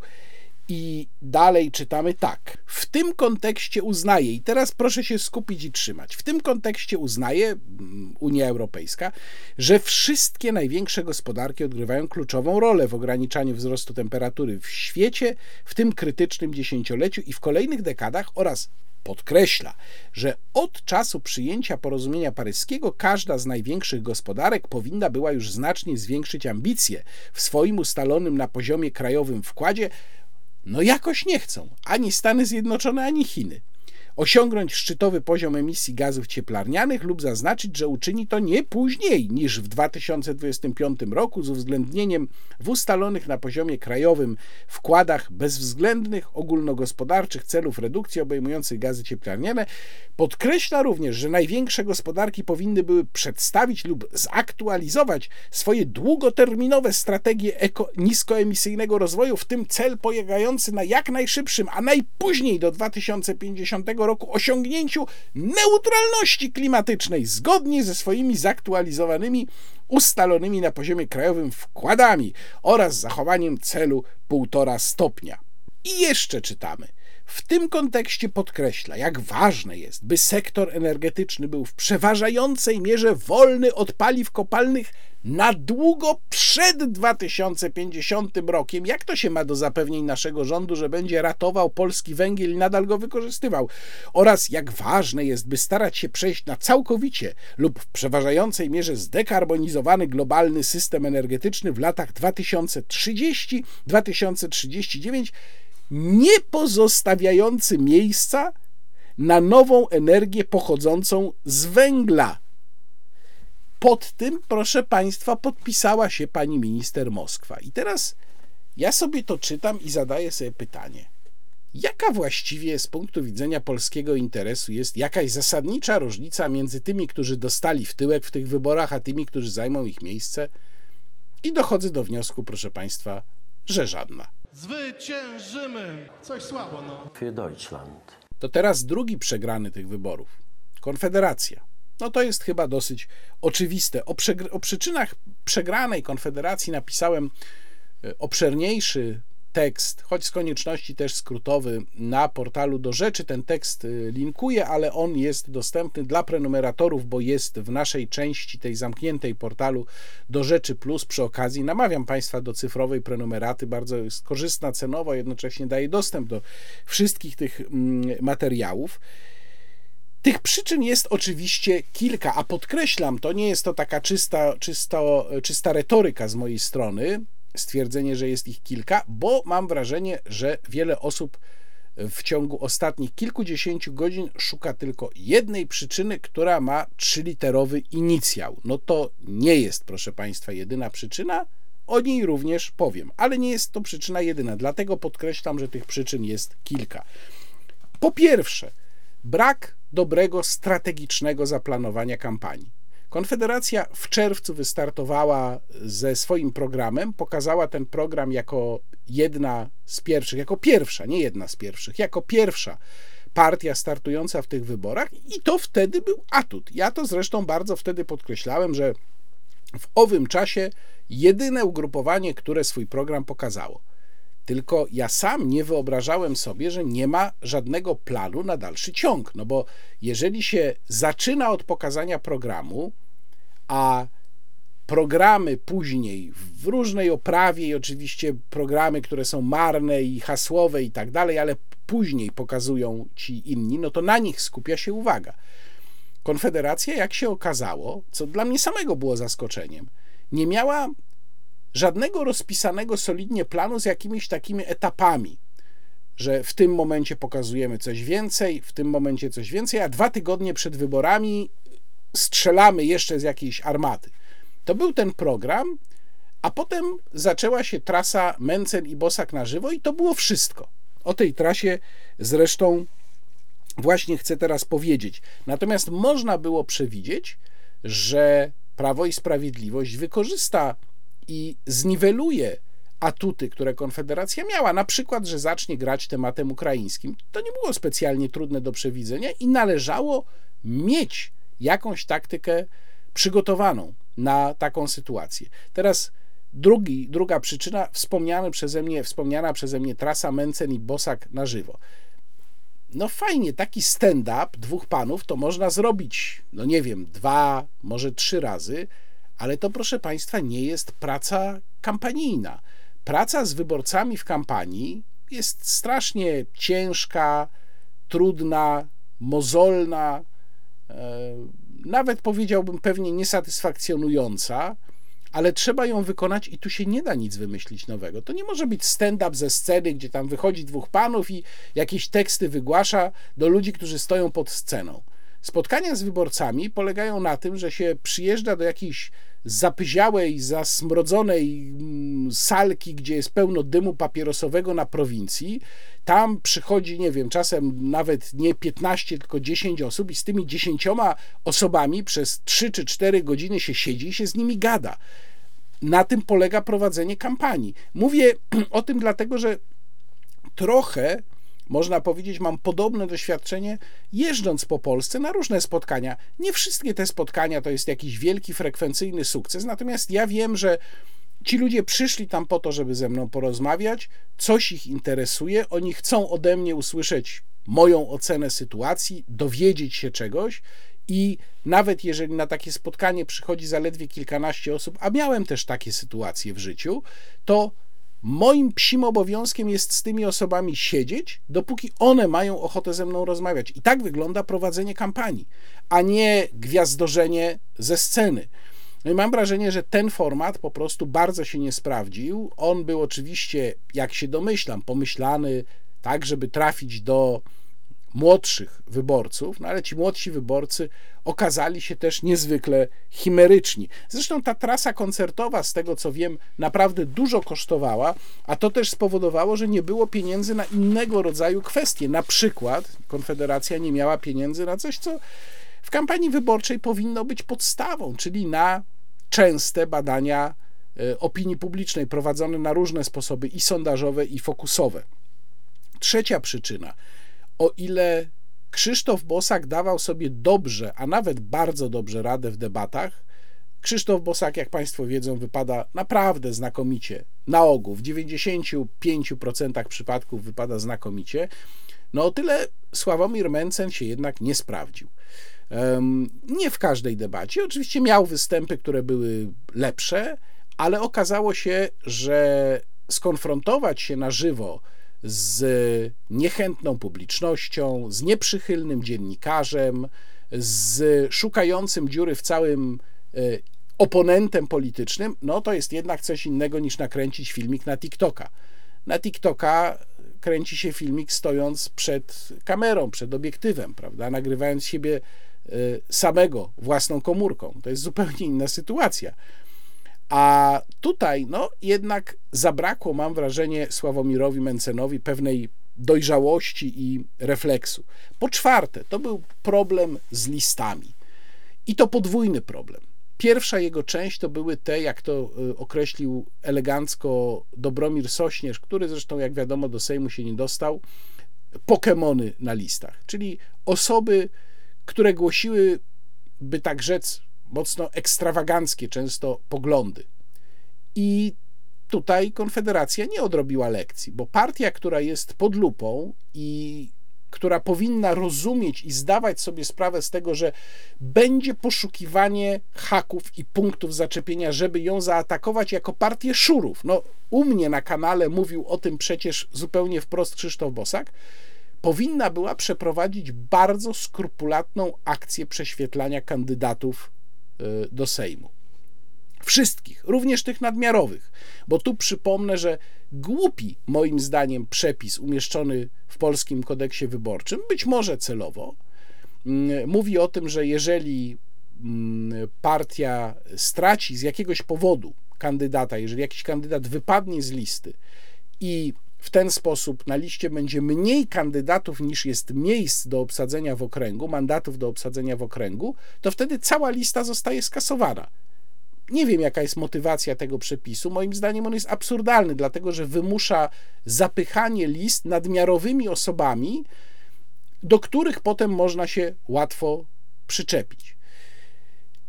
I dalej czytamy tak. W tym kontekście uznaje, i teraz proszę się skupić i trzymać, w tym kontekście uznaje mm, Unia Europejska, że wszystkie największe gospodarki odgrywają kluczową rolę w ograniczaniu wzrostu temperatury w świecie w tym krytycznym dziesięcioleciu i w kolejnych dekadach oraz podkreśla, że od czasu przyjęcia porozumienia paryskiego każda z największych gospodarek powinna była już znacznie zwiększyć ambicje w swoim ustalonym na poziomie krajowym wkładzie no jakoś nie chcą. Ani Stany Zjednoczone, ani Chiny osiągnąć szczytowy poziom emisji gazów cieplarnianych lub zaznaczyć, że uczyni to nie później niż w 2025 roku z uwzględnieniem w ustalonych na poziomie krajowym wkładach bezwzględnych ogólnogospodarczych celów redukcji obejmujących gazy cieplarniane. Podkreśla również, że największe gospodarki powinny były przedstawić lub zaktualizować swoje długoterminowe strategie eko, niskoemisyjnego rozwoju, w tym cel polegający na jak najszybszym, a najpóźniej do 2050 roku osiągnięciu neutralności klimatycznej zgodnie ze swoimi zaktualizowanymi, ustalonymi na poziomie krajowym wkładami oraz zachowaniem celu 1,5 stopnia. I jeszcze czytamy. W tym kontekście podkreśla, jak ważne jest, by sektor energetyczny był w przeważającej mierze wolny od paliw kopalnych na długo przed 2050 rokiem. Jak to się ma do zapewnień naszego rządu, że będzie ratował polski węgiel i nadal go wykorzystywał? Oraz jak ważne jest, by starać się przejść na całkowicie lub w przeważającej mierze zdekarbonizowany globalny system energetyczny w latach 2030-2039 nie pozostawiający miejsca na nową energię pochodzącą z węgla. Pod tym, proszę Państwa, podpisała się pani minister Moskwa. I teraz ja sobie to czytam i zadaję sobie pytanie. Jaka właściwie z punktu widzenia polskiego interesu jest jakaś zasadnicza różnica między tymi, którzy dostali w tyłek w tych wyborach, a tymi, którzy zajmą ich miejsce? I dochodzę do wniosku, proszę Państwa, że żadna. Zwyciężymy! Coś słabo, no. Für Deutschland. To teraz drugi przegrany tych wyborów Konfederacja. No to jest chyba dosyć oczywiste. O, o przyczynach przegranej Konfederacji napisałem e, obszerniejszy tekst, choć z konieczności też skrótowy, na portalu do rzeczy. Ten tekst y, linkuję, ale on jest dostępny dla prenumeratorów, bo jest w naszej części tej zamkniętej portalu do rzeczy plus. Przy okazji namawiam Państwa do cyfrowej prenumeraty, bardzo jest korzystna cenowo, jednocześnie daje dostęp do wszystkich tych mm, materiałów. Tych przyczyn jest oczywiście kilka, a podkreślam, to nie jest to taka czysta, czysto, czysta retoryka z mojej strony stwierdzenie, że jest ich kilka, bo mam wrażenie, że wiele osób w ciągu ostatnich kilkudziesięciu godzin szuka tylko jednej przyczyny, która ma trzyliterowy inicjał. No to nie jest, proszę Państwa, jedyna przyczyna. O niej również powiem, ale nie jest to przyczyna jedyna, dlatego podkreślam, że tych przyczyn jest kilka. Po pierwsze, brak dobrego strategicznego zaplanowania kampanii. Konfederacja w czerwcu wystartowała ze swoim programem, pokazała ten program jako jedna z pierwszych, jako pierwsza, nie jedna z pierwszych, jako pierwsza partia startująca w tych wyborach i to wtedy był atut. Ja to zresztą bardzo wtedy podkreślałem, że w owym czasie jedyne ugrupowanie, które swój program pokazało. Tylko ja sam nie wyobrażałem sobie, że nie ma żadnego planu na dalszy ciąg. No bo jeżeli się zaczyna od pokazania programu, a programy później w różnej oprawie i oczywiście programy, które są marne i hasłowe i tak dalej, ale później pokazują ci inni, no to na nich skupia się uwaga. Konfederacja, jak się okazało, co dla mnie samego było zaskoczeniem, nie miała żadnego rozpisanego solidnie planu z jakimiś takimi etapami, że w tym momencie pokazujemy coś więcej, w tym momencie coś więcej, a dwa tygodnie przed wyborami strzelamy jeszcze z jakiejś armaty. To był ten program, a potem zaczęła się trasa Mencen i Bosak na żywo i to było wszystko. O tej trasie zresztą właśnie chcę teraz powiedzieć. Natomiast można było przewidzieć, że Prawo i Sprawiedliwość wykorzysta i zniweluje atuty, które Konfederacja miała, na przykład, że zacznie grać tematem ukraińskim. To nie było specjalnie trudne do przewidzenia i należało mieć jakąś taktykę przygotowaną na taką sytuację. Teraz drugi, druga przyczyna, wspomniana przeze mnie, wspomniana przeze mnie trasa Mencen i Bosak na żywo. No fajnie, taki stand-up dwóch panów to można zrobić, no nie wiem, dwa, może trzy razy, ale to proszę Państwa nie jest praca kampanijna. Praca z wyborcami w kampanii jest strasznie ciężka, trudna, mozolna, e, nawet powiedziałbym pewnie niesatysfakcjonująca, ale trzeba ją wykonać i tu się nie da nic wymyślić nowego. To nie może być stand-up ze sceny, gdzie tam wychodzi dwóch panów i jakieś teksty wygłasza do ludzi, którzy stoją pod sceną. Spotkania z wyborcami polegają na tym, że się przyjeżdża do jakiejś zapyziałej, zasmrodzonej mm, salki, gdzie jest pełno dymu papierosowego na prowincji. Tam przychodzi, nie wiem, czasem nawet nie 15, tylko 10 osób, i z tymi 10 osobami przez 3 czy 4 godziny się siedzi i się z nimi gada. Na tym polega prowadzenie kampanii. Mówię o tym dlatego, że trochę można powiedzieć, mam podobne doświadczenie jeżdżąc po Polsce na różne spotkania. Nie wszystkie te spotkania to jest jakiś wielki, frekwencyjny sukces, natomiast ja wiem, że Ci ludzie przyszli tam po to, żeby ze mną porozmawiać, coś ich interesuje, oni chcą ode mnie usłyszeć moją ocenę sytuacji, dowiedzieć się czegoś i nawet jeżeli na takie spotkanie przychodzi zaledwie kilkanaście osób, a miałem też takie sytuacje w życiu, to Moim psim obowiązkiem jest z tymi osobami siedzieć, dopóki one mają ochotę ze mną rozmawiać. I tak wygląda prowadzenie kampanii, a nie gwiazdorzenie ze sceny. No i mam wrażenie, że ten format po prostu bardzo się nie sprawdził. On był oczywiście, jak się domyślam, pomyślany tak, żeby trafić do młodszych wyborców, no ale ci młodsi wyborcy okazali się też niezwykle chimeryczni. Zresztą ta trasa koncertowa, z tego co wiem, naprawdę dużo kosztowała, a to też spowodowało, że nie było pieniędzy na innego rodzaju kwestie. Na przykład Konfederacja nie miała pieniędzy na coś, co w kampanii wyborczej powinno być podstawą, czyli na częste badania e, opinii publicznej prowadzone na różne sposoby i sondażowe, i fokusowe. Trzecia przyczyna o ile Krzysztof Bosak dawał sobie dobrze, a nawet bardzo dobrze radę w debatach, Krzysztof Bosak, jak Państwo wiedzą, wypada naprawdę znakomicie. Na ogół, w 95% przypadków wypada znakomicie. No o tyle Sławomir Mencen się jednak nie sprawdził. Nie w każdej debacie. Oczywiście miał występy, które były lepsze, ale okazało się, że skonfrontować się na żywo z niechętną publicznością, z nieprzychylnym dziennikarzem, z szukającym dziury w całym e, oponentem politycznym, no to jest jednak coś innego niż nakręcić filmik na TikToka. Na TikToka kręci się filmik stojąc przed kamerą, przed obiektywem, prawda, nagrywając siebie e, samego własną komórką. To jest zupełnie inna sytuacja. A tutaj, no, jednak zabrakło, mam wrażenie, Sławomirowi Mencenowi pewnej dojrzałości i refleksu. Po czwarte, to był problem z listami. I to podwójny problem. Pierwsza jego część to były te, jak to y, określił elegancko Dobromir Sośnierz, który zresztą, jak wiadomo, do Sejmu się nie dostał, Pokemony na listach, czyli osoby, które głosiły, by tak rzec, mocno ekstrawaganckie często poglądy. I tutaj Konfederacja nie odrobiła lekcji, bo partia, która jest pod lupą i która powinna rozumieć i zdawać sobie sprawę z tego, że będzie poszukiwanie haków i punktów zaczepienia, żeby ją zaatakować jako partię szurów. No, u mnie na kanale mówił o tym przecież zupełnie wprost Krzysztof Bosak. Powinna była przeprowadzić bardzo skrupulatną akcję prześwietlania kandydatów do Sejmu. Wszystkich, również tych nadmiarowych, bo tu przypomnę, że głupi moim zdaniem przepis umieszczony w polskim kodeksie wyborczym, być może celowo, mm, mówi o tym, że jeżeli mm, partia straci z jakiegoś powodu kandydata, jeżeli jakiś kandydat wypadnie z listy i w ten sposób na liście będzie mniej kandydatów niż jest miejsc do obsadzenia w okręgu, mandatów do obsadzenia w okręgu, to wtedy cała lista zostaje skasowana. Nie wiem, jaka jest motywacja tego przepisu. Moim zdaniem on jest absurdalny, dlatego że wymusza zapychanie list nadmiarowymi osobami, do których potem można się łatwo przyczepić.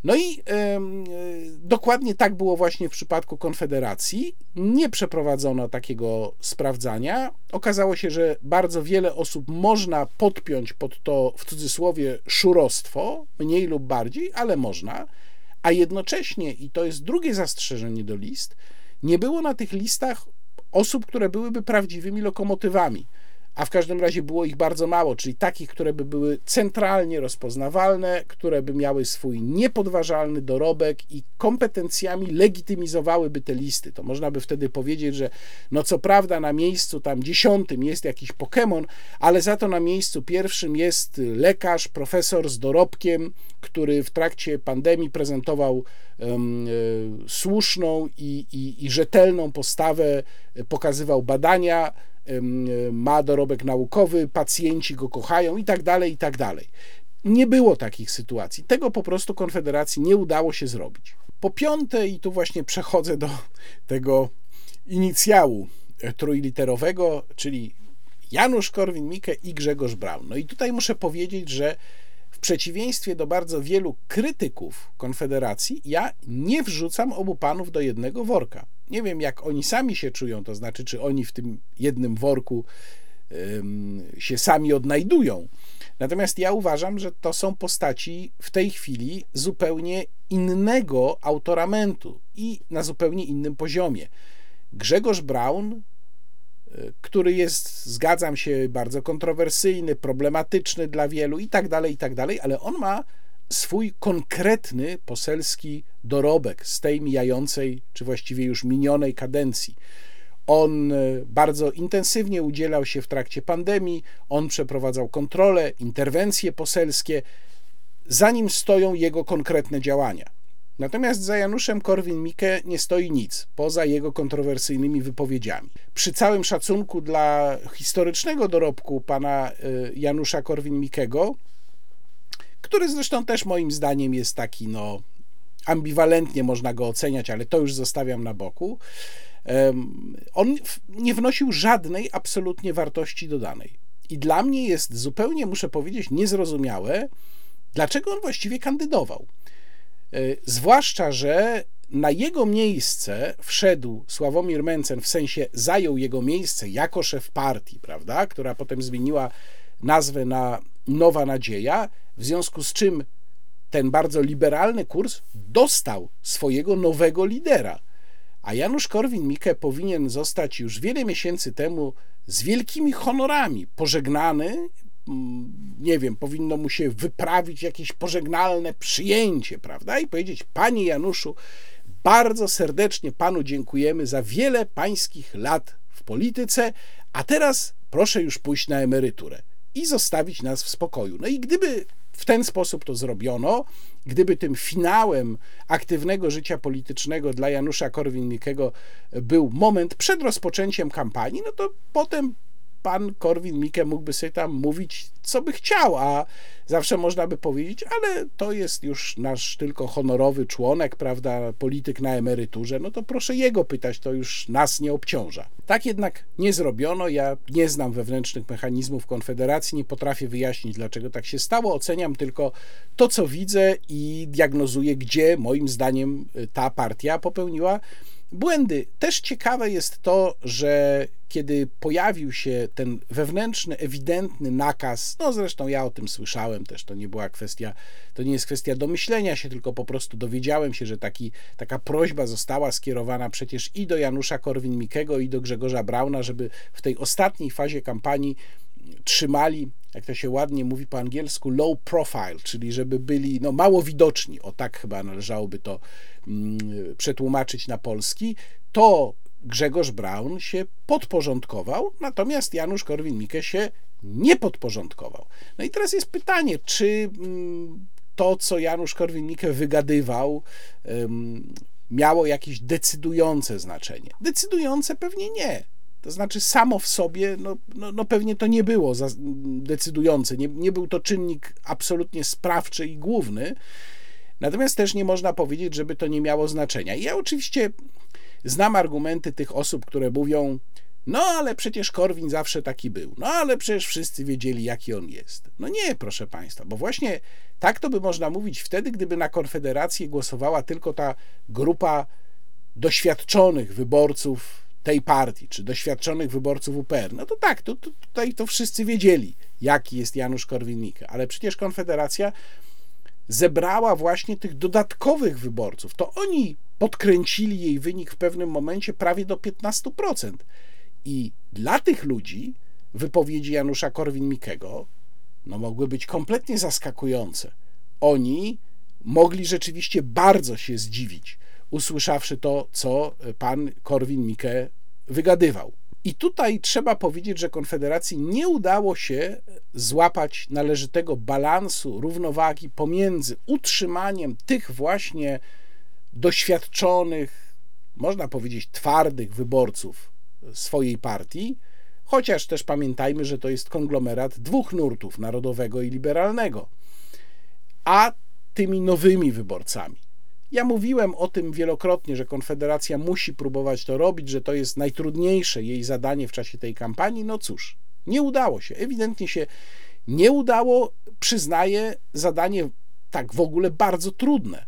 No i e, dokładnie tak było właśnie w przypadku Konfederacji. Nie przeprowadzono takiego sprawdzania. Okazało się, że bardzo wiele osób można podpiąć pod to w cudzysłowie szurostwo, mniej lub bardziej, ale można. A jednocześnie, i to jest drugie zastrzeżenie do list, nie było na tych listach osób, które byłyby prawdziwymi lokomotywami a w każdym razie było ich bardzo mało, czyli takich, które by były centralnie rozpoznawalne, które by miały swój niepodważalny dorobek i kompetencjami legitymizowałyby te listy. To można by wtedy powiedzieć, że no co prawda na miejscu tam dziesiątym jest jakiś Pokémon, ale za to na miejscu pierwszym jest lekarz, profesor z dorobkiem, który w trakcie pandemii prezentował um, słuszną i, i, i rzetelną postawę, pokazywał badania, ma dorobek naukowy, pacjenci go kochają i tak dalej, i tak dalej. Nie było takich sytuacji. Tego po prostu Konfederacji nie udało się zrobić. Po piąte, i tu właśnie przechodzę do tego inicjału trójliterowego, czyli Janusz Korwin-Mikke i Grzegorz Braun. No i tutaj muszę powiedzieć, że w przeciwieństwie do bardzo wielu krytyków Konfederacji, ja nie wrzucam obu panów do jednego worka. Nie wiem, jak oni sami się czują, to znaczy, czy oni w tym jednym worku się sami odnajdują. Natomiast ja uważam, że to są postaci w tej chwili zupełnie innego autoramentu i na zupełnie innym poziomie. Grzegorz Braun, który jest, zgadzam się, bardzo kontrowersyjny, problematyczny dla wielu i tak dalej, i tak dalej, ale on ma swój konkretny poselski dorobek z tej mijającej, czy właściwie już minionej kadencji. On e, bardzo intensywnie udzielał się w trakcie pandemii, on przeprowadzał kontrole, interwencje poselskie, za nim stoją jego konkretne działania. Natomiast za Januszem Korwin-Mikke nie stoi nic, poza jego kontrowersyjnymi wypowiedziami. Przy całym szacunku dla historycznego dorobku pana e, Janusza Korwin-Mikkego, który zresztą też moim zdaniem jest taki, no, ambiwalentnie można go oceniać, ale to już zostawiam na boku. On nie wnosił żadnej absolutnie wartości dodanej. I dla mnie jest zupełnie, muszę powiedzieć, niezrozumiałe, dlaczego on właściwie kandydował. E, zwłaszcza, że na jego miejsce wszedł Sławomir Mencen, w sensie zajął jego miejsce jako szef partii, prawda, która potem zmieniła nazwę na Nowa Nadzieja, w związku z czym ten bardzo liberalny kurs dostał swojego nowego lidera. A Janusz Korwin-Mikke powinien zostać już wiele miesięcy temu z wielkimi honorami pożegnany. Mm, nie wiem, powinno mu się wyprawić jakieś pożegnalne przyjęcie, prawda? I powiedzieć: Panie Januszu, bardzo serdecznie panu dziękujemy za wiele pańskich lat w polityce, a teraz proszę już pójść na emeryturę i zostawić nas w spokoju. No i gdyby w ten sposób to zrobiono, gdyby tym finałem aktywnego życia politycznego dla Janusza Korwin-Mikkego był moment przed rozpoczęciem kampanii, no to potem pan Korwin-Mikke mógłby sobie tam mówić, co by chciał, a zawsze można by powiedzieć, ale to jest już nasz tylko honorowy członek, prawda, polityk na emeryturze, no to proszę jego pytać, to już nas nie obciąża. Tak jednak nie zrobiono. Ja nie znam wewnętrznych mechanizmów Konfederacji, nie potrafię wyjaśnić, dlaczego tak się stało. Oceniam tylko to, co widzę i diagnozuję, gdzie moim zdaniem ta partia popełniła błędy. Też ciekawe jest to, że kiedy pojawił się ten wewnętrzny, ewidentny nakaz, no zresztą ja o tym słyszałem też, to nie była kwestia, to nie jest kwestia domyślenia się, tylko po prostu dowiedziałem się, że taki, taka prośba została skierowana przecież i do Janusza Korwin-Mikkego, i do Grzegorza Brauna, żeby w tej ostatniej fazie kampanii trzymali, jak to się ładnie mówi po angielsku, low profile, czyli żeby byli no, mało widoczni, o tak chyba należałoby to mm, przetłumaczyć na polski, to Grzegorz Braun się podporządkował, natomiast Janusz Korwin-Mikke się nie podporządkował. No i teraz jest pytanie, czy mm, to, co Janusz Korwin-Mikke wygadywał, miało jakieś decydujące znaczenie? Decydujące pewnie nie. To znaczy, samo w sobie, no, no, no pewnie to nie było decydujące, nie, nie był to czynnik absolutnie sprawczy i główny, Natomiast też nie można powiedzieć, żeby to nie miało znaczenia. I ja oczywiście znam argumenty tych osób, które mówią, no ale przecież Korwin zawsze taki był. No ale przecież wszyscy wiedzieli, jaki on jest. No nie, proszę Państwa, bo właśnie tak to by można mówić wtedy, gdyby na Konfederację głosowała tylko ta grupa doświadczonych wyborców tej partii, czy doświadczonych wyborców UPR. No to tak, to, to, tutaj to wszyscy wiedzieli, jaki jest Janusz Korwin-Mikke, ale przecież Konfederacja zebrała właśnie tych dodatkowych wyborców. To oni podkręcili jej wynik w pewnym momencie prawie do 15%. I dla tych ludzi wypowiedzi Janusza Korwin-Mikkego no, mogły być kompletnie zaskakujące. Oni mogli rzeczywiście bardzo się zdziwić, usłyszawszy to, co pan Korwin-Mikke wygadywał. I tutaj trzeba powiedzieć, że Konfederacji nie udało się złapać należytego balansu, równowagi pomiędzy utrzymaniem tych właśnie doświadczonych, można powiedzieć twardych wyborców swojej partii, chociaż też pamiętajmy, że to jest konglomerat dwóch nurtów, narodowego i liberalnego, a tymi nowymi wyborcami. Ja mówiłem o tym wielokrotnie, że Konfederacja musi próbować to robić, że to jest najtrudniejsze jej zadanie w czasie tej kampanii. No cóż, nie udało się. Ewidentnie się nie udało. Przyznaję, zadanie tak w ogóle bardzo trudne.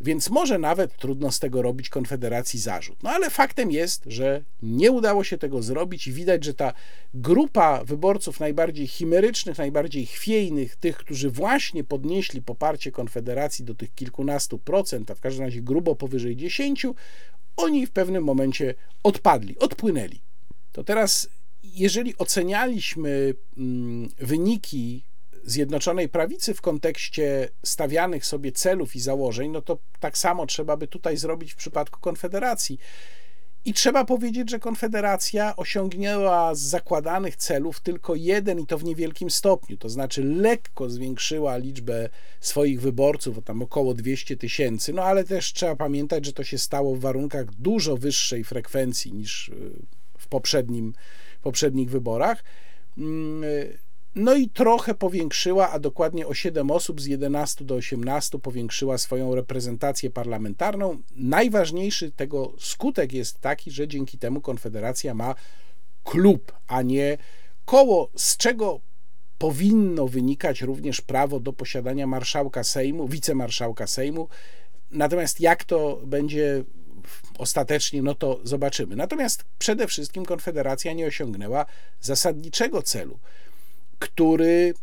Więc może nawet trudno z tego robić Konfederacji zarzut. No ale faktem jest, że nie udało się tego zrobić i widać, że ta grupa wyborców najbardziej chimerycznych, najbardziej chwiejnych, tych, którzy właśnie podnieśli poparcie Konfederacji do tych kilkunastu procent, a w każdym razie grubo powyżej dziesięciu, oni w pewnym momencie odpadli, odpłynęli. To teraz, jeżeli ocenialiśmy mm, wyniki Zjednoczonej Prawicy w kontekście stawianych sobie celów i założeń, no to tak samo trzeba by tutaj zrobić w przypadku Konfederacji. I trzeba powiedzieć, że Konfederacja osiągnęła z zakładanych celów tylko jeden i to w niewielkim stopniu, to znaczy lekko zwiększyła liczbę swoich wyborców, o tam około 200 tysięcy, no ale też trzeba pamiętać, że to się stało w warunkach dużo wyższej frekwencji niż y, w poprzednim, poprzednich wyborach. No i trochę powiększyła, a dokładnie o 7 osób z 11 do 18 powiększyła swoją reprezentację parlamentarną. Najważniejszy tego skutek jest taki, że dzięki temu Konfederacja ma klub, a nie koło, z czego powinno wynikać również prawo do posiadania marszałka Sejmu, wicemarszałka Sejmu. Natomiast jak to będzie ostatecznie, no to zobaczymy. Natomiast przede wszystkim Konfederacja nie osiągnęła zasadniczego celu który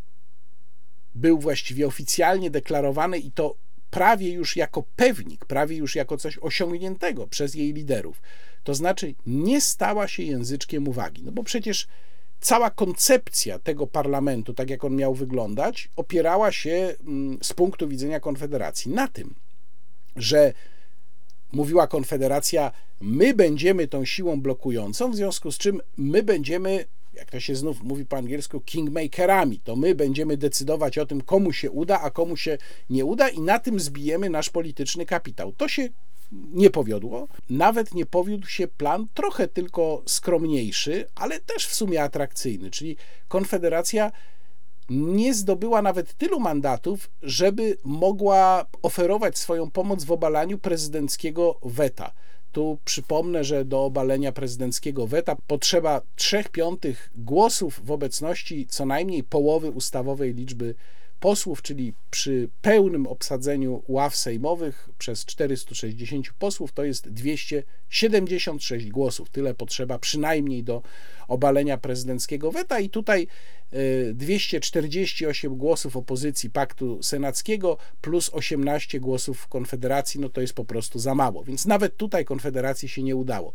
był właściwie oficjalnie deklarowany i to prawie już jako pewnik, prawie już jako coś osiągniętego przez jej liderów. To znaczy nie stała się języczkiem uwagi. No bo przecież cała koncepcja tego parlamentu, tak jak on miał wyglądać, opierała się mm, z punktu widzenia Konfederacji na tym, że mówiła Konfederacja, my będziemy tą siłą blokującą, w związku z czym my będziemy jak to się znów mówi po angielsku, kingmakerami. To my będziemy decydować o tym, komu się uda, a komu się nie uda, i na tym zbijemy nasz polityczny kapitał. To się nie powiodło. Nawet nie powiódł się plan trochę tylko skromniejszy, ale też w sumie atrakcyjny, czyli Konfederacja nie zdobyła nawet tylu mandatów, żeby mogła oferować swoją pomoc w obalaniu prezydenckiego weta. Tu przypomnę, że do obalenia prezydenckiego weta potrzeba 3 piątych głosów w obecności co najmniej połowy ustawowej liczby posłów, czyli przy pełnym obsadzeniu ław sejmowych przez 460 posłów to jest 276 głosów. Tyle potrzeba przynajmniej do obalenia prezydenckiego weta i tutaj 248 y, głosów opozycji paktu senackiego plus 18 głosów Konfederacji, no to jest po prostu za mało. Więc nawet tutaj Konfederacji się nie udało.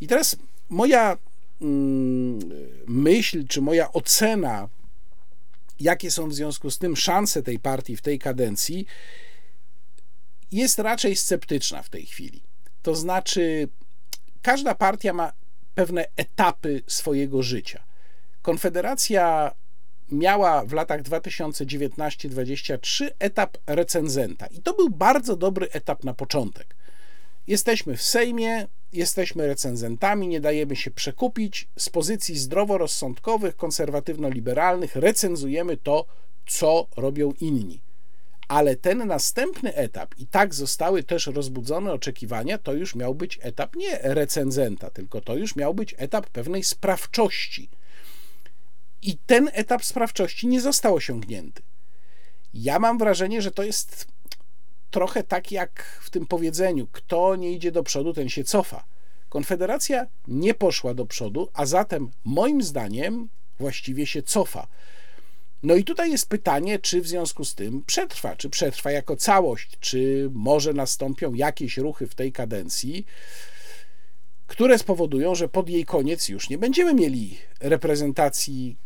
I teraz moja mm, myśl, czy moja ocena jakie są w związku z tym szanse tej partii w tej kadencji, jest raczej sceptyczna w tej chwili. To znaczy, każda partia ma pewne etapy swojego życia. Konfederacja miała w latach 2019-2023 etap recenzenta i to był bardzo dobry etap na początek. Jesteśmy w Sejmie, jesteśmy recenzentami, nie dajemy się przekupić. Z pozycji zdroworozsądkowych, konserwatywno-liberalnych recenzujemy to, co robią inni. Ale ten następny etap, i tak zostały też rozbudzone oczekiwania, to już miał być etap nie recenzenta, tylko to już miał być etap pewnej sprawczości. I ten etap sprawczości nie został osiągnięty. Ja mam wrażenie, że to jest trochę tak jak w tym powiedzeniu: kto nie idzie do przodu, ten się cofa. Konfederacja nie poszła do przodu, a zatem moim zdaniem właściwie się cofa. No i tutaj jest pytanie, czy w związku z tym przetrwa, czy przetrwa jako całość, czy może nastąpią jakieś ruchy w tej kadencji, które spowodują, że pod jej koniec już nie będziemy mieli reprezentacji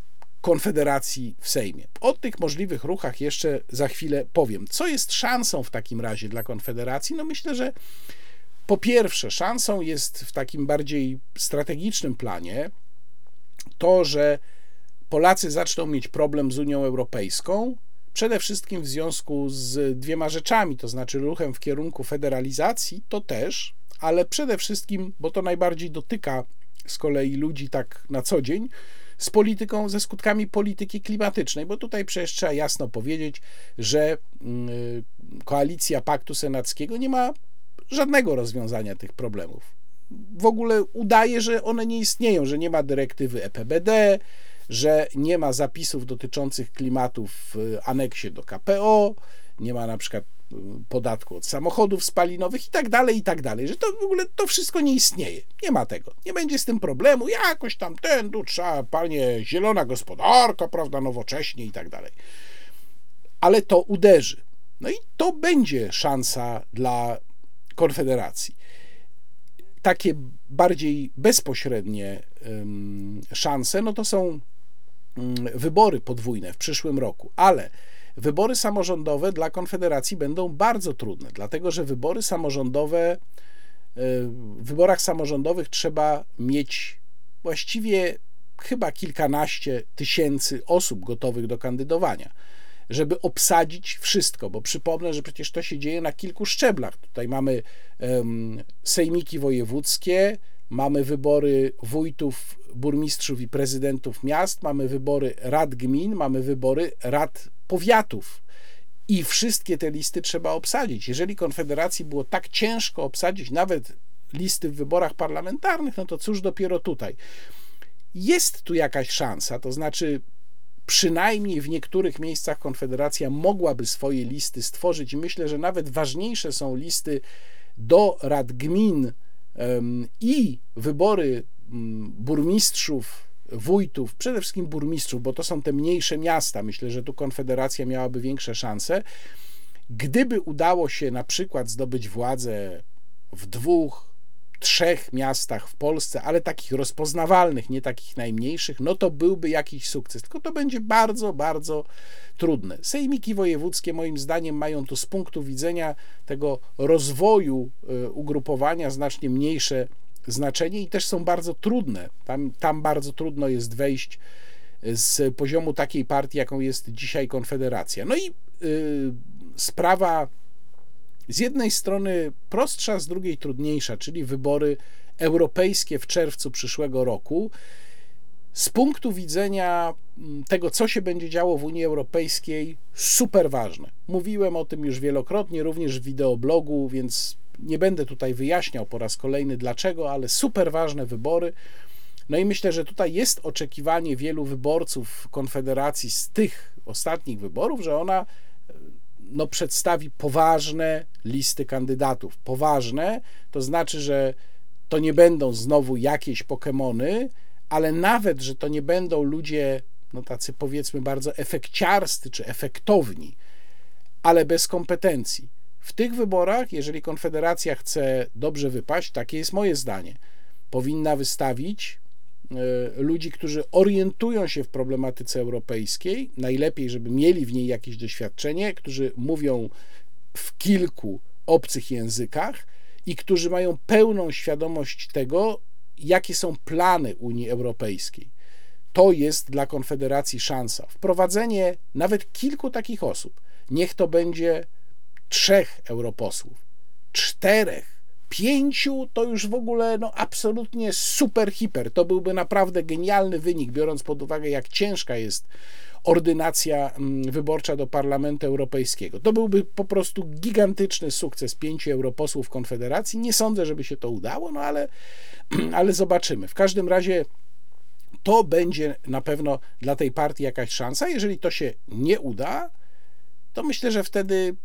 Konfederacji w Sejmie. O tych możliwych ruchach jeszcze za chwilę powiem. Co jest szansą w takim razie dla Konfederacji? No myślę, że po pierwsze, szansą jest w takim bardziej strategicznym planie to, że Polacy zaczną mieć problem z Unią Europejską, przede wszystkim w związku z dwiema rzeczami, to znaczy ruchem w kierunku federalizacji, to też, ale przede wszystkim, bo to najbardziej dotyka z kolei ludzi tak na co dzień, z polityką, ze skutkami polityki klimatycznej, bo tutaj przecież trzeba jasno powiedzieć, że mm, koalicja Paktu Senackiego nie ma żadnego rozwiązania tych problemów. W ogóle udaje, że one nie istnieją, że nie ma dyrektywy EPBD, że nie ma zapisów dotyczących klimatu w aneksie do KPO, nie ma na przykład podatku od samochodów spalinowych i tak dalej, i tak dalej, że to w ogóle to wszystko nie istnieje. Nie ma tego. Nie będzie z tym problemu. Jakoś tam ten, tu trzeba, panie, zielona gospodarka, prawda, nowocześnie i tak dalej. Ale to uderzy. No i to będzie szansa dla Konfederacji. Takie bardziej bezpośrednie szanse, no to są mm, wybory podwójne w przyszłym roku, ale wybory samorządowe dla Konfederacji będą bardzo trudne, dlatego że wybory samorządowe, e, w wyborach samorządowych trzeba mieć właściwie chyba kilkanaście tysięcy osób gotowych do kandydowania żeby obsadzić wszystko, bo przypomnę, że przecież to się dzieje na kilku szczeblach. Tutaj mamy um, sejmiki wojewódzkie, mamy wybory wójtów, burmistrzów i prezydentów miast, mamy wybory rad gmin, mamy wybory rad powiatów. I wszystkie te listy trzeba obsadzić. Jeżeli Konfederacji było tak ciężko obsadzić nawet listy w wyborach parlamentarnych, no to cóż dopiero tutaj. Jest tu jakaś szansa, to znaczy przynajmniej w niektórych miejscach Konfederacja mogłaby swoje listy stworzyć myślę, że nawet ważniejsze są listy do rad gmin i wybory mm, burmistrzów, wójtów, przede wszystkim burmistrzów, bo to są te mniejsze miasta. Myślę, że tu Konfederacja miałaby większe szanse. Gdyby udało się na przykład zdobyć władzę w dwóch, trzech miastach w Polsce, ale takich rozpoznawalnych, nie takich najmniejszych, no to byłby jakiś sukces. Tylko to będzie bardzo, bardzo trudne. Sejmiki wojewódzkie, moim zdaniem, mają tu z punktu widzenia tego rozwoju e, ugrupowania znacznie mniejsze znaczenie i też są bardzo trudne. Tam, tam bardzo trudno jest wejść z poziomu takiej partii, jaką jest dzisiaj Konfederacja. No i yy, sprawa z jednej strony prostsza, z drugiej trudniejsza, czyli wybory europejskie w czerwcu przyszłego roku. Z punktu widzenia mm, tego, co się będzie działo w Unii Europejskiej, super ważne. Mówiłem o tym już wielokrotnie, również w wideoblogu, więc nie będę tutaj wyjaśniał po raz kolejny dlaczego, ale super ważne wybory. No i myślę, że tutaj jest oczekiwanie wielu wyborców Konfederacji z tych ostatnich wyborów, że ona no, przedstawi poważne listy kandydatów. Poważne to znaczy, że to nie będą znowu jakieś Pokémony, ale nawet, że to nie będą ludzie, no tacy powiedzmy bardzo efekciarscy czy efektowni, ale bez kompetencji. W tych wyborach, jeżeli Konfederacja chce dobrze wypaść, takie jest moje zdanie, powinna wystawić E, ludzi, którzy orientują się w problematyce europejskiej, najlepiej, żeby mieli w niej jakieś doświadczenie, którzy mówią w kilku obcych językach i którzy mają pełną świadomość tego, jakie są plany Unii Europejskiej. To jest dla Konfederacji szansa. Wprowadzenie nawet kilku takich osób, niech to będzie trzech europosłów, czterech, pięciu to już w ogóle no, absolutnie super hiper. To byłby naprawdę genialny wynik, biorąc pod uwagę, jak ciężka jest ordynacja mm, wyborcza do Parlamentu Europejskiego. To byłby po prostu gigantyczny sukces pięciu europosłów Konfederacji. Nie sądzę, żeby się to udało, no ale, ale zobaczymy. W każdym razie to będzie na pewno dla tej partii jakaś szansa. Jeżeli to się nie uda, to myślę, że wtedy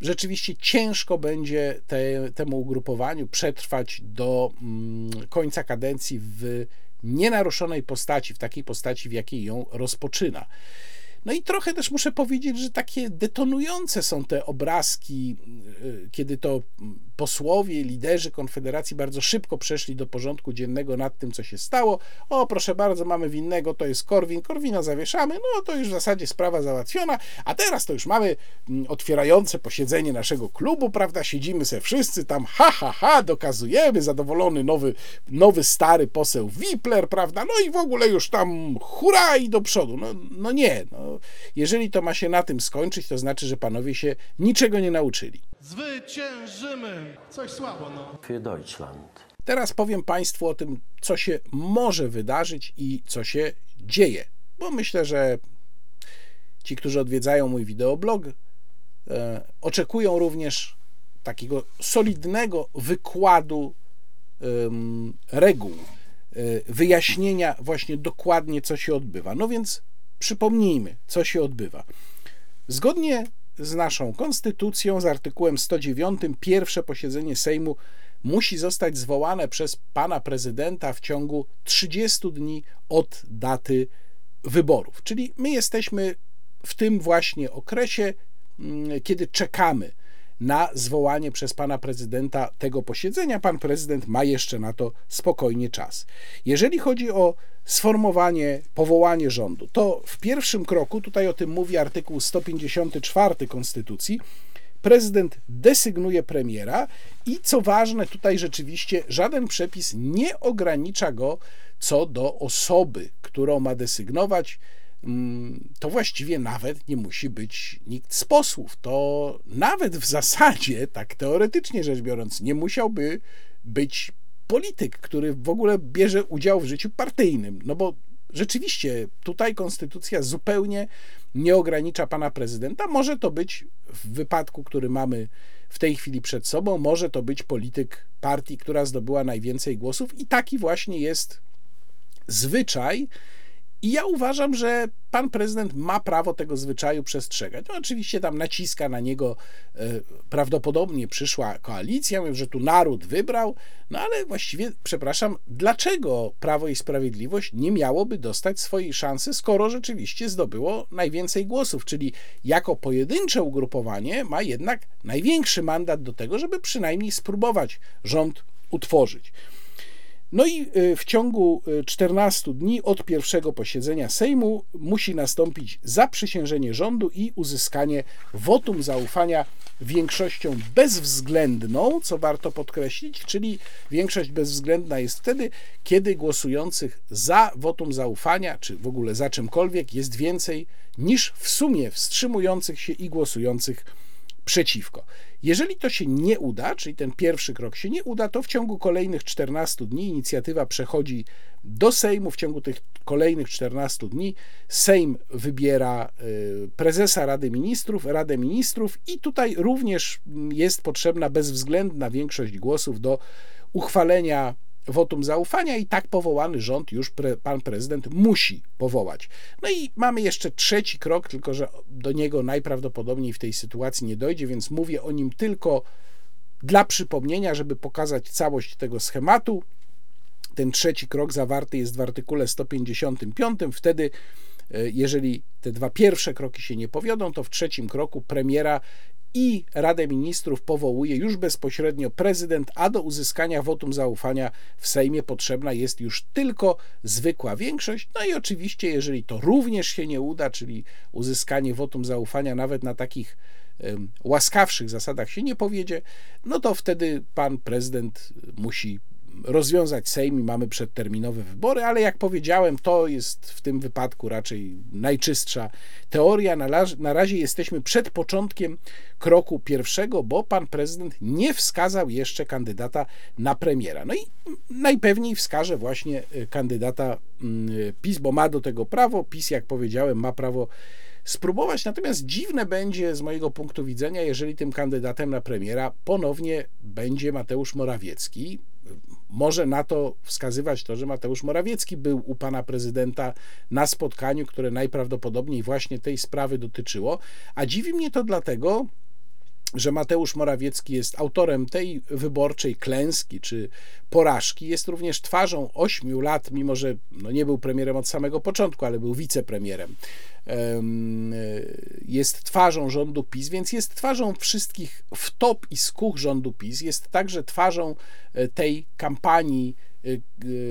rzeczywiście ciężko będzie te, temu ugrupowaniu przetrwać do mm, końca kadencji w nienaruszonej postaci, w takiej postaci, w jakiej ją rozpoczyna. No i trochę też muszę powiedzieć, że takie detonujące są te obrazki, y, kiedy to posłowie, liderzy Konfederacji bardzo szybko przeszli do porządku dziennego nad tym, co się stało. O, proszę bardzo, mamy winnego, to jest Korwin, Korwina zawieszamy, no to już w zasadzie sprawa załatwiona, a teraz to już mamy mm, otwierające posiedzenie naszego klubu, prawda, siedzimy se wszyscy tam, ha, ha, ha, dokazujemy, zadowolony nowy, nowy stary poseł Wipler, prawda, no i w ogóle już tam hura i do przodu. No, no nie, no, jeżeli to ma się na tym skończyć, to znaczy, że panowie się niczego nie nauczyli. Zwyciężymy. Coś słabo, no. Für Deutschland. Teraz powiem Państwu o tym, co się może wydarzyć i co się dzieje, bo myślę, że ci, którzy odwiedzają mój wideoblog, e, oczekują również takiego solidnego wykładu reguł, e, wyjaśnienia właśnie dokładnie, co się odbywa. No więc przypomnijmy, co się odbywa. Zgodnie z naszą konstytucją, z artykułem 109, pierwsze posiedzenie Sejmu musi zostać zwołane przez pana prezydenta w ciągu 30 dni od daty wyborów. Czyli my jesteśmy w tym właśnie okresie, mm, kiedy czekamy na zwołanie przez pana prezydenta tego posiedzenia. Pan prezydent ma jeszcze na to spokojnie czas. Jeżeli chodzi o sformowanie, powołanie rządu, to w pierwszym kroku, tutaj o tym mówi artykuł 154 Konstytucji, prezydent desygnuje premiera i co ważne, tutaj rzeczywiście żaden przepis nie ogranicza go co do osoby, którą ma desygnować. Mm, to właściwie nawet nie musi być nikt z posłów. To nawet w zasadzie, tak teoretycznie rzecz biorąc, nie musiałby być polityk, który w ogóle bierze udział w życiu partyjnym. No bo rzeczywiście tutaj konstytucja zupełnie nie ogranicza pana prezydenta. Może to być w wypadku, który mamy w tej chwili przed sobą, może to być polityk partii, która zdobyła najwięcej głosów, i taki właśnie jest zwyczaj. I ja uważam, że pan prezydent ma prawo tego zwyczaju przestrzegać. No, oczywiście tam naciska na niego e, prawdopodobnie przyszła koalicja, mówią, że tu naród wybrał, no ale właściwie, przepraszam, dlaczego Prawo i Sprawiedliwość nie miałoby dostać swojej szansy, skoro rzeczywiście zdobyło najwięcej głosów, czyli jako pojedyncze ugrupowanie ma jednak największy mandat do tego, żeby przynajmniej spróbować rząd utworzyć. No i y, w ciągu 14 y, dni od pierwszego posiedzenia Sejmu musi nastąpić zaprzysiężenie rządu i uzyskanie wotum zaufania większością bezwzględną, co warto podkreślić, czyli większość bezwzględna jest wtedy, kiedy głosujących za wotum zaufania, czy w ogóle za czymkolwiek, jest więcej niż w sumie wstrzymujących się i głosujących przeciwko. Jeżeli to się nie uda, czyli ten pierwszy krok się nie uda, to w ciągu kolejnych 14 dni inicjatywa przechodzi do Sejmu. W ciągu tych kolejnych 14 dni Sejm wybiera y, prezesa Rady Ministrów, Radę Ministrów i tutaj również jest potrzebna bezwzględna większość głosów do uchwalenia wotum zaufania i tak powołany rząd już pre, pan prezydent musi powołać. No i mamy jeszcze trzeci krok, tylko że do niego najprawdopodobniej w tej sytuacji nie dojdzie, więc mówię o nim tylko dla przypomnienia, żeby pokazać całość tego schematu. Ten trzeci krok zawarty jest w artykule 155. Wtedy, e, jeżeli te dwa pierwsze kroki się nie powiodą, to w trzecim kroku premiera i Radę Ministrów powołuje już bezpośrednio prezydent, a do uzyskania wotum zaufania w Sejmie potrzebna jest już tylko zwykła większość. No i oczywiście, jeżeli to również się nie uda, czyli uzyskanie wotum zaufania nawet na takich łaskawszych zasadach się nie powiedzie, no to wtedy pan prezydent musi rozwiązać Sejm i mamy przedterminowe wybory, ale jak powiedziałem, to jest w tym wypadku raczej najczystsza teoria. Na, na razie jesteśmy przed początkiem kroku pierwszego, bo pan prezydent nie wskazał jeszcze kandydata na premiera. No i najpewniej wskaże właśnie y, kandydata mm, PiS, bo ma do tego prawo. PiS, jak powiedziałem, ma prawo spróbować. Natomiast dziwne będzie z mojego punktu widzenia, jeżeli tym kandydatem na premiera ponownie będzie Mateusz Morawiecki. Może na to wskazywać to, że Mateusz Morawiecki był u pana prezydenta na spotkaniu, które najprawdopodobniej właśnie tej sprawy dotyczyło. A dziwi mnie to dlatego, że Mateusz Morawiecki jest autorem tej wyborczej klęski czy porażki, jest również twarzą ośmiu lat, mimo że no nie był premierem od samego początku, ale był wicepremierem. Jest twarzą rządu PiS, więc jest twarzą wszystkich wtop i skuch rządu PiS, jest także twarzą e, tej kampanii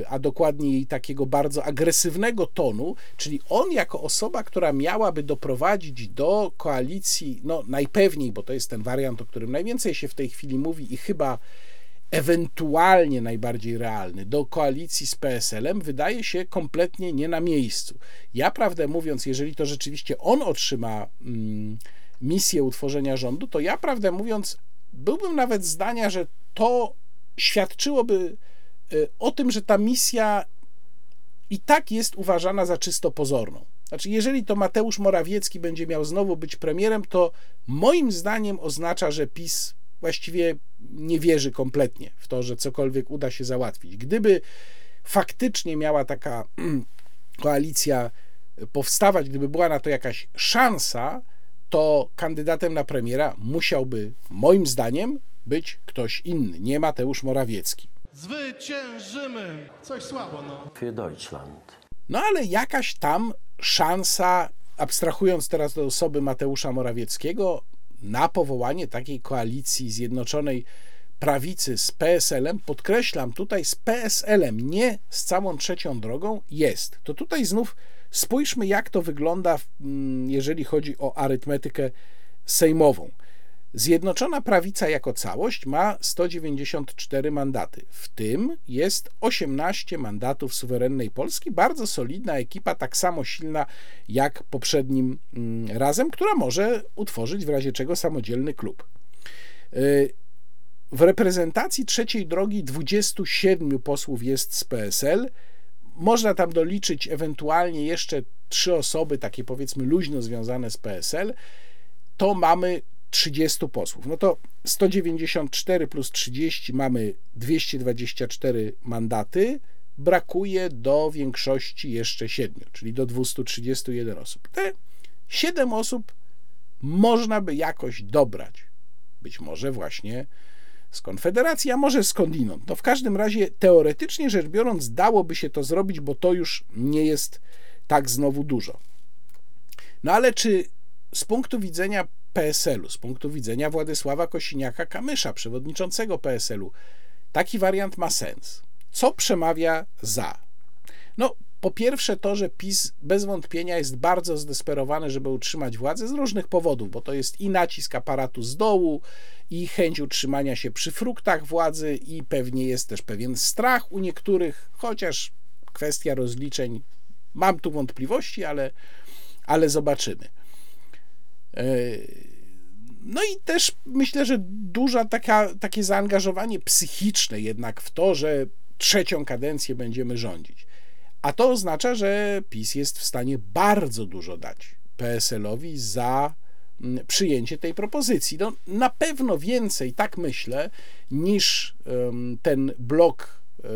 a dokładniej takiego bardzo agresywnego tonu, czyli on jako osoba, która miałaby doprowadzić do koalicji, no najpewniej, bo to jest ten wariant, o którym najwięcej się w tej chwili mówi i chyba ewentualnie najbardziej realny, do koalicji z PSL-em, wydaje się kompletnie nie na miejscu. Ja, prawdę mówiąc, jeżeli to rzeczywiście on otrzyma mm, misję utworzenia rządu, to ja, prawdę mówiąc, byłbym nawet zdania, że to świadczyłoby Y, o tym, że ta misja i tak jest uważana za czysto pozorną. Znaczy, jeżeli to Mateusz Morawiecki będzie miał znowu być premierem, to moim zdaniem oznacza, że PiS właściwie nie wierzy kompletnie w to, że cokolwiek uda się załatwić. Gdyby faktycznie miała taka koalicja powstawać, gdyby była na to jakaś szansa, to kandydatem na premiera musiałby, moim zdaniem, być ktoś inny, nie Mateusz Morawiecki. Zwyciężymy! Coś słabo, no. Für Deutschland. No ale jakaś tam szansa, abstrahując teraz do osoby Mateusza Morawieckiego, na powołanie takiej koalicji zjednoczonej prawicy z PSL-em, podkreślam tutaj z PSL-em, nie z całą trzecią drogą, jest. To tutaj znów spójrzmy, jak to wygląda, mm, jeżeli chodzi o arytmetykę sejmową. Zjednoczona Prawica jako całość ma 194 mandaty. W tym jest 18 mandatów suwerennej Polski. Bardzo solidna ekipa, tak samo silna jak poprzednim mm, razem, która może utworzyć w razie czego samodzielny klub. Y, w reprezentacji trzeciej drogi 27 posłów jest z PSL. Można tam doliczyć ewentualnie jeszcze trzy osoby, takie powiedzmy luźno związane z PSL. To mamy 30 posłów. No to 194 plus 30 mamy 224 mandaty. Brakuje do większości jeszcze 7, czyli do 231 osób. Te 7 osób można by jakoś dobrać. Być może właśnie z Konfederacji, a może skądinąd. No w każdym razie teoretycznie rzecz biorąc dałoby się to zrobić, bo to już nie jest tak znowu dużo. No ale czy z punktu widzenia PSL-u, z punktu widzenia Władysława Kosiniaka-Kamysza, przewodniczącego PSL-u, taki wariant ma sens. Co przemawia za? No, po pierwsze to, że PiS bez wątpienia jest bardzo zdesperowany, żeby utrzymać władzę z różnych powodów, bo to jest i nacisk aparatu z dołu, i chęć utrzymania się przy fruktach władzy, i pewnie jest też pewien strach u niektórych, chociaż kwestia rozliczeń, mam tu wątpliwości, ale, ale zobaczymy. E, no i też myślę, że duża taka, takie zaangażowanie psychiczne jednak w to, że trzecią kadencję będziemy rządzić. A to oznacza, że PiS jest w stanie bardzo dużo dać PSL-owi za mm, przyjęcie tej propozycji. No, na pewno więcej, tak myślę, niż ten blok e,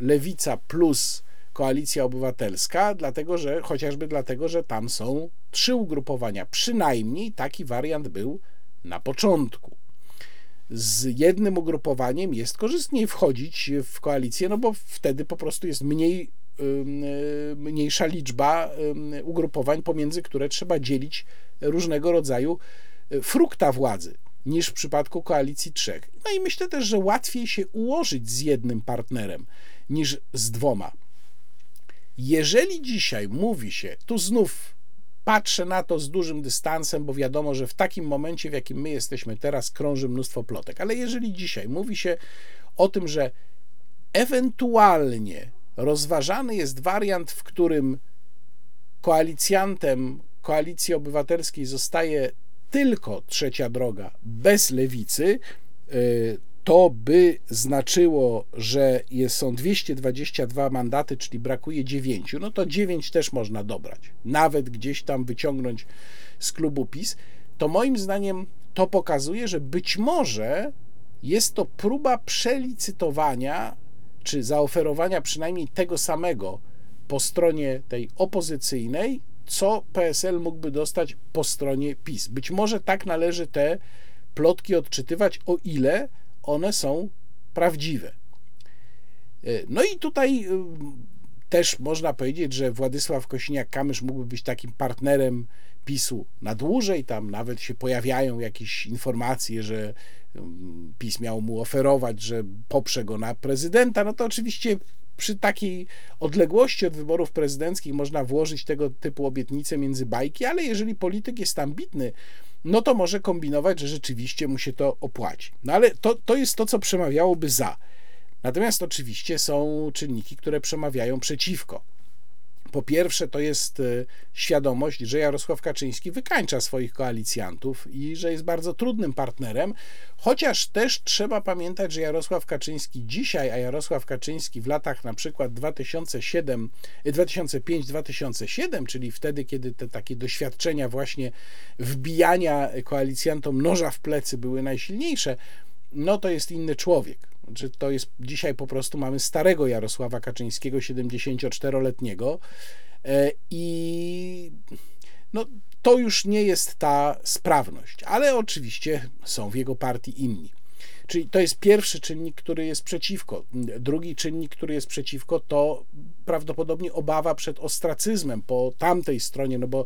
Lewica plus Koalicja Obywatelska, dlatego że chociażby dlatego, że tam są trzy ugrupowania. Przynajmniej taki wariant był na początku. Z jednym ugrupowaniem jest korzystniej wchodzić w koalicję, no bo wtedy po prostu jest mniej, mniejsza liczba ugrupowań, pomiędzy które trzeba dzielić różnego rodzaju e, frukta władzy niż w przypadku koalicji trzech. No i myślę też, że łatwiej się ułożyć z jednym partnerem niż z dwoma. Jeżeli dzisiaj mówi się, tu znów patrzę na to z dużym dystansem, bo wiadomo, że w takim momencie, w jakim my jesteśmy teraz, krąży mnóstwo plotek, ale jeżeli dzisiaj mówi się o tym, że Ewentualnie rozważany jest wariant, w którym koalicjantem koalicji obywatelskiej zostaje tylko trzecia droga bez lewicy. To by znaczyło, że jest, są 222 mandaty, czyli brakuje 9. No to 9 też można dobrać, nawet gdzieś tam wyciągnąć z klubu PiS. To moim zdaniem to pokazuje, że być może jest to próba przelicytowania czy zaoferowania przynajmniej tego samego po stronie tej opozycyjnej, co PSL mógłby dostać po stronie PiS. Być może tak należy te plotki odczytywać, o ile one są prawdziwe. No i tutaj y, też można powiedzieć, że Władysław Kosiniak-Kamysz mógłby być takim partnerem PiSu na dłużej. Tam nawet się pojawiają jakieś informacje, że mm, PiS miał mu oferować, że poprze go na prezydenta. No to oczywiście przy takiej odległości od wyborów prezydenckich można włożyć tego typu obietnice między bajki, ale jeżeli polityk jest ambitny, no to może kombinować, że rzeczywiście mu się to opłaci. No ale to, to jest to, co przemawiałoby za. Natomiast oczywiście są czynniki, które przemawiają przeciwko. Po pierwsze, to jest e, świadomość, że Jarosław Kaczyński wykańcza swoich koalicjantów i że jest bardzo trudnym partnerem, chociaż też trzeba pamiętać, że Jarosław Kaczyński dzisiaj, a Jarosław Kaczyński w latach na przykład 2007, 2005-2007, czyli wtedy, kiedy te takie doświadczenia właśnie wbijania koalicjantom noża w plecy były najsilniejsze, no to jest inny człowiek. Znaczy, to jest dzisiaj po prostu mamy starego Jarosława Kaczyńskiego, 74-letniego e, i no, to już nie jest ta sprawność, ale oczywiście są w jego partii inni. Czyli to jest pierwszy czynnik, który jest przeciwko. Drugi czynnik, który jest przeciwko, to prawdopodobnie obawa przed ostracyzmem po tamtej stronie, no bo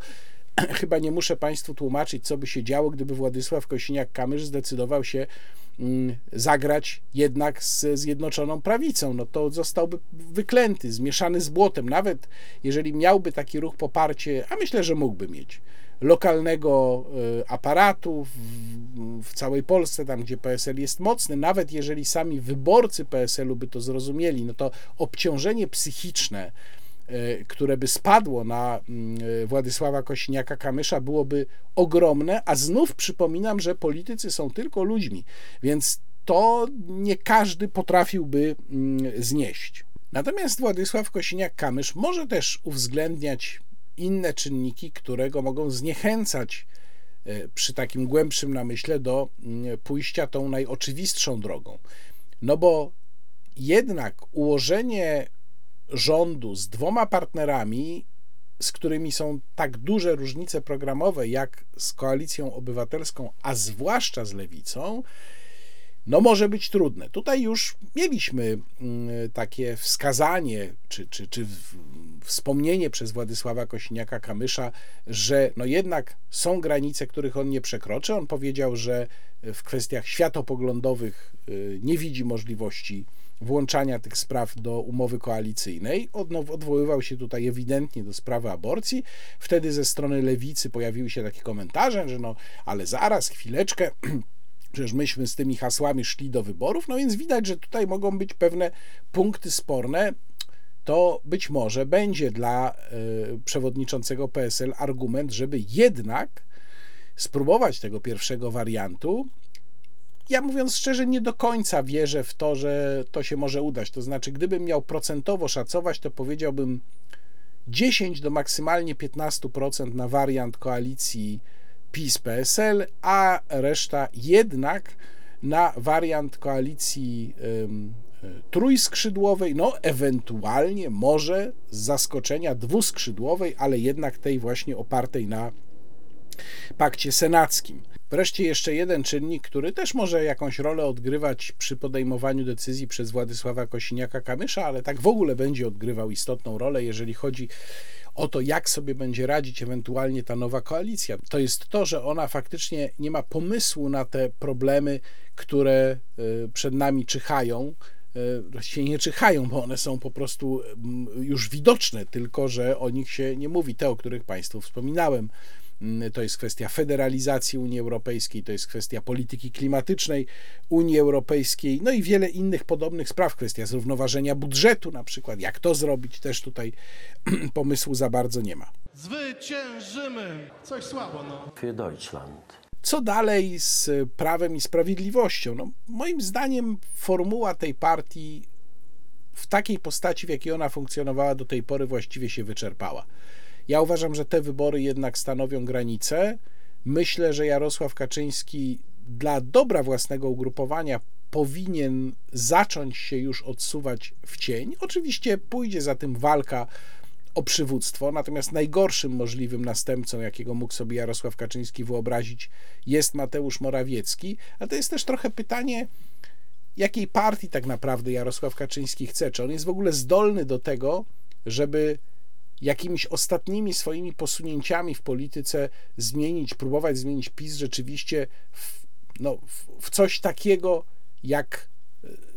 chyba nie muszę Państwu tłumaczyć, co by się działo, gdyby Władysław Kosiniak-Kamysz zdecydował się zagrać jednak z Zjednoczoną Prawicą. No to zostałby wyklęty, zmieszany z błotem. Nawet jeżeli miałby taki ruch poparcie, a myślę, że mógłby mieć, lokalnego e, aparatu w, w, całej Polsce, tam gdzie PSL jest mocny, nawet jeżeli sami wyborcy PSL-u by to zrozumieli, no to obciążenie psychiczne, które by spadło na mm, e, Władysława Kosiniaka-Kamysza byłoby ogromne, a znów przypominam, że politycy są tylko ludźmi, więc to nie każdy potrafiłby mm, znieść. Natomiast Władysław Kosiniak-Kamysz może też uwzględniać inne czynniki, które go mogą zniechęcać e, przy takim głębszym namyśle do mm, pójścia tą najoczywistszą drogą. No bo jednak ułożenie rządu z dwoma partnerami, z którymi są tak duże różnice programowe jak z koalicją obywatelską, a zwłaszcza z lewicą, no może być trudne. Tutaj już mieliśmy mm, takie wskazanie, czy, czy, czy wspomnienie przez Władysława Kosiniaka-Kamysza, że no jednak są granice, których on nie przekroczy. On powiedział, że w kwestiach światopoglądowych y, nie widzi możliwości włączania tych spraw do umowy koalicyjnej. Odwoływał się tutaj ewidentnie do sprawy aborcji. Wtedy ze strony lewicy pojawiły się takie komentarze, że no, ale zaraz, chwileczkę. Przecież myśmy z tymi hasłami szli do wyborów, no więc widać, że tutaj mogą być pewne punkty sporne. To być może będzie dla y, przewodniczącego PSL argument, żeby jednak spróbować tego pierwszego wariantu, ja mówiąc szczerze, nie do końca wierzę w to, że to się może udać. To znaczy, gdybym miał procentowo szacować, to powiedziałbym 10 do maksymalnie 15% na wariant koalicji PiS-PSL, a reszta jednak na wariant koalicji um, trójskrzydłowej, no ewentualnie może z zaskoczenia dwuskrzydłowej, ale jednak tej właśnie opartej na pakcie senackim. Wreszcie jeszcze jeden czynnik, który też może jakąś rolę odgrywać przy podejmowaniu decyzji przez Władysława Kosiniaka-Kamysza, ale tak w ogóle będzie odgrywał istotną rolę, jeżeli chodzi o to, jak sobie będzie radzić ewentualnie ta nowa koalicja. To jest to, że ona faktycznie nie ma pomysłu na te problemy, które y, przed nami czyhają. Y, właściwie nie czyhają, bo one są po prostu mm, już widoczne, tylko że o nich się nie mówi, te, o których Państwu wspominałem to jest kwestia federalizacji Unii Europejskiej, to jest kwestia polityki klimatycznej Unii Europejskiej, no i wiele innych podobnych spraw, kwestia zrównoważenia budżetu na przykład, jak to zrobić, też tutaj pomysłu za bardzo nie ma. Zwyciężymy! Coś słabo, no. Für Deutschland. Co dalej z prawem i sprawiedliwością? No, moim zdaniem formuła tej partii w takiej postaci, w jakiej ona funkcjonowała do tej pory, właściwie się wyczerpała. Ja uważam, że te wybory jednak stanowią granicę. Myślę, że Jarosław Kaczyński dla dobra własnego ugrupowania powinien zacząć się już odsuwać w cień. Oczywiście pójdzie za tym walka o przywództwo, natomiast najgorszym możliwym następcą, jakiego mógł sobie Jarosław Kaczyński wyobrazić, jest Mateusz Morawiecki. A to jest też trochę pytanie, jakiej partii tak naprawdę Jarosław Kaczyński chce. Czy on jest w ogóle zdolny do tego, żeby jakimiś ostatnimi swoimi posunięciami w polityce zmienić, próbować zmienić PiS rzeczywiście w, no, w, coś takiego, jak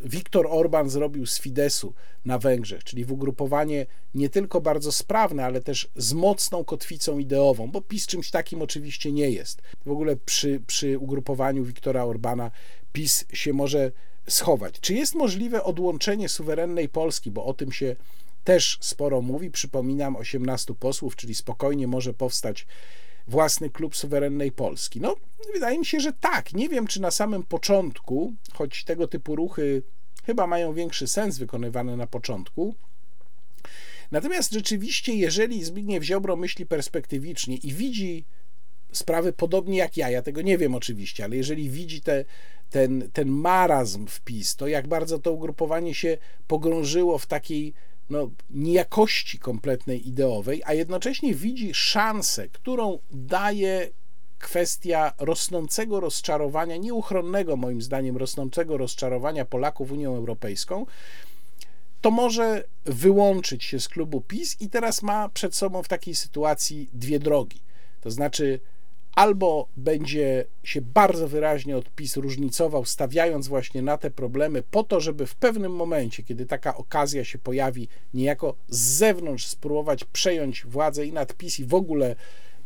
Viktor Orban zrobił z Fidesu na Węgrzech, czyli w ugrupowanie nie tylko bardzo sprawne, ale też z mocną kotwicą ideową, bo PiS czymś takim oczywiście nie jest. W ogóle przy, przy ugrupowaniu Viktora Orbana PiS się może schować. Czy jest możliwe odłączenie suwerennej Polski, bo o tym się też sporo mówi. Przypominam, 18 posłów, czyli spokojnie może powstać własny klub suwerennej Polski. No, wydaje mi się, że tak. Nie wiem, czy na samym początku, choć tego typu ruchy chyba mają większy sens wykonywane na początku. Natomiast rzeczywiście, jeżeli Zbigniew Ziobro myśli perspektywicznie i widzi sprawy podobnie jak ja, ja tego nie wiem oczywiście, ale jeżeli widzi te, ten, ten marazm wpis, to jak bardzo to ugrupowanie się pogrążyło w takiej no, niejakości kompletnej ideowej, a jednocześnie widzi szansę, którą daje kwestia rosnącego rozczarowania, nieuchronnego moim zdaniem rosnącego rozczarowania Polaków Unią Europejską, to może wyłączyć się z klubu PiS i teraz ma przed sobą w takiej sytuacji dwie drogi. To znaczy, albo będzie się bardzo wyraźnie od PiS różnicował, stawiając właśnie na te problemy, po to, żeby w pewnym momencie, kiedy taka okazja się pojawi, niejako z zewnątrz spróbować przejąć władzę i nad PiS, i w ogóle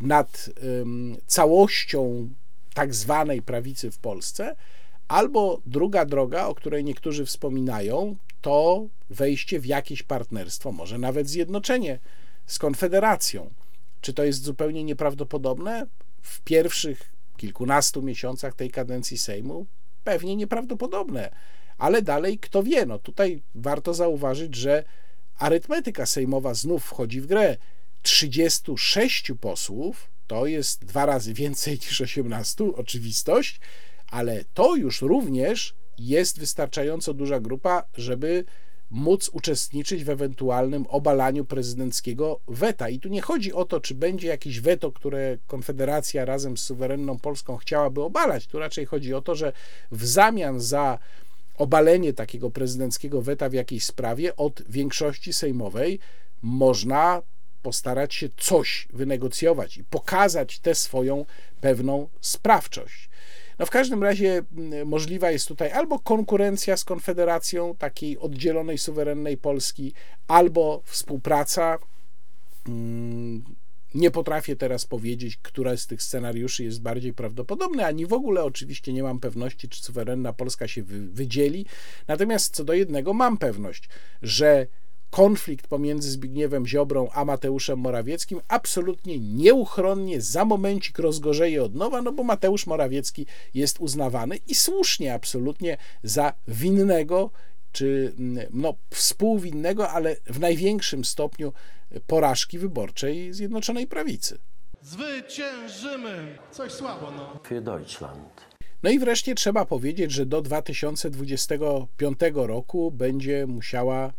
nad um, całością tak zwanej prawicy w Polsce, albo druga droga, o której niektórzy wspominają, to wejście w jakieś partnerstwo, może nawet zjednoczenie z Konfederacją. Czy to jest zupełnie nieprawdopodobne? W pierwszych kilkunastu miesiącach tej kadencji Sejmu pewnie nieprawdopodobne, ale dalej kto wie. No tutaj warto zauważyć, że arytmetyka sejmowa znów wchodzi w grę. 36 posłów to jest dwa razy więcej niż 18, oczywistość, ale to już również jest wystarczająco duża grupa, żeby móc uczestniczyć w ewentualnym obalaniu prezydenckiego weta. I tu nie chodzi o to, czy będzie jakieś weto, które Konfederacja razem z suwerenną Polską chciałaby obalać. Tu raczej chodzi o to, że w zamian za obalenie takiego prezydenckiego weta w jakiejś sprawie od większości sejmowej można postarać się coś wynegocjować i pokazać tę swoją pewną sprawczość. No w każdym razie możliwa jest tutaj albo konkurencja z Konfederacją takiej oddzielonej, suwerennej Polski, albo współpraca. Mm, nie potrafię teraz powiedzieć, która z tych scenariuszy jest bardziej prawdopodobna, ani w ogóle oczywiście nie mam pewności, czy suwerenna Polska się wydzieli. Natomiast co do jednego mam pewność, że konflikt pomiędzy Zbigniewem Ziobrą a Mateuszem Morawieckim absolutnie nieuchronnie za momencik rozgorzeje od nowa, no bo Mateusz Morawiecki jest uznawany i słusznie absolutnie za winnego czy mm, no, współwinnego, ale w największym stopniu porażki wyborczej Zjednoczonej Prawicy. Zwyciężymy! Coś słabo, no. Für Deutschland. No i wreszcie trzeba powiedzieć, że do 2025 roku będzie musiała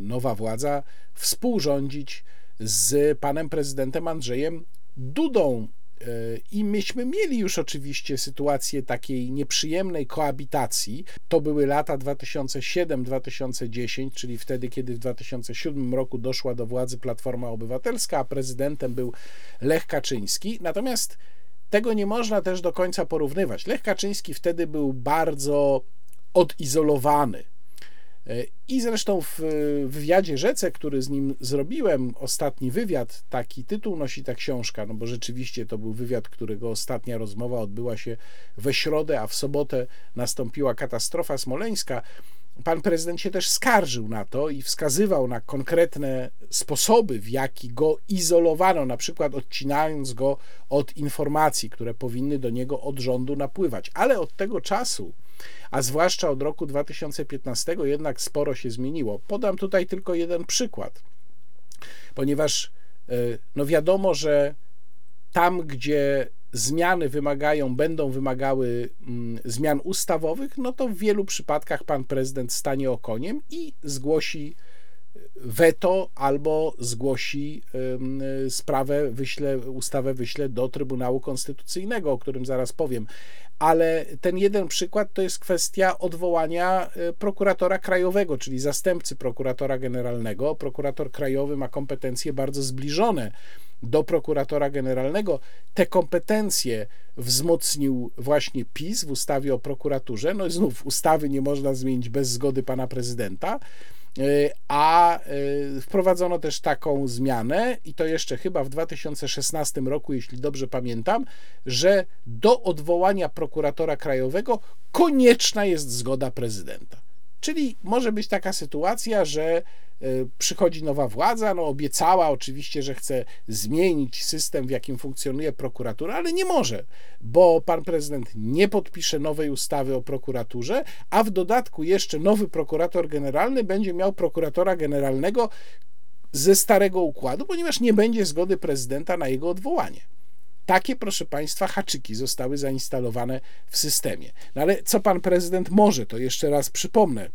nowa władza współrządzić z panem prezydentem Andrzejem Dudą. E, I myśmy mieli już oczywiście sytuację takiej nieprzyjemnej koabitacji. To były lata 2007-2010, czyli wtedy, kiedy w 2007 roku doszła do władzy Platforma Obywatelska, a prezydentem był Lech Kaczyński. Natomiast tego nie można też do końca porównywać. Lech Kaczyński wtedy był bardzo odizolowany I zresztą w wywiadzie Rzece, który z nim zrobiłem, ostatni wywiad, taki tytuł nosi ta książka, no bo rzeczywiście to był wywiad, którego ostatnia rozmowa odbyła się we środę, a w sobotę nastąpiła katastrofa smoleńska pan prezydent się też skarżył na to i wskazywał na konkretne sposoby, w jaki go izolowano, na przykład odcinając go od informacji, które powinny do niego od rządu napływać. Ale od tego czasu, a zwłaszcza od roku 2015, jednak sporo się zmieniło. Podam tutaj tylko jeden przykład, ponieważ e, no wiadomo, że tam, gdzie zmiany wymagają, będą wymagały mm, zmian ustawowych, no to w wielu przypadkach pan prezydent stanie okoniem i zgłosi weto albo zgłosi sprawę, wyśle, ustawę wyśle do Trybunału Konstytucyjnego, o którym zaraz powiem. Ale ten jeden przykład to jest kwestia odwołania e, prokuratora krajowego, czyli zastępcy prokuratora generalnego. Prokurator krajowy ma kompetencje bardzo zbliżone do prokuratora generalnego. Te kompetencje wzmocnił właśnie PiS w ustawie o prokuraturze. No i znów ustawy nie można zmienić bez zgody pana prezydenta. E, a e, wprowadzono też taką zmianę, i to jeszcze chyba w 2016 roku, jeśli dobrze pamiętam, że do odwołania prokuratora krajowego konieczna jest zgoda prezydenta. Czyli może być taka sytuacja, że Y, przychodzi nowa władza, no obiecała oczywiście, że chce zmienić system, w jakim funkcjonuje prokuratura, ale nie może, bo pan prezydent nie podpisze nowej ustawy o prokuraturze, a w dodatku jeszcze nowy prokurator generalny będzie miał prokuratora generalnego ze starego układu, ponieważ nie będzie zgody prezydenta na jego odwołanie. Takie, proszę Państwa, haczyki zostały zainstalowane w systemie. No ale co pan prezydent może, to jeszcze raz przypomnę.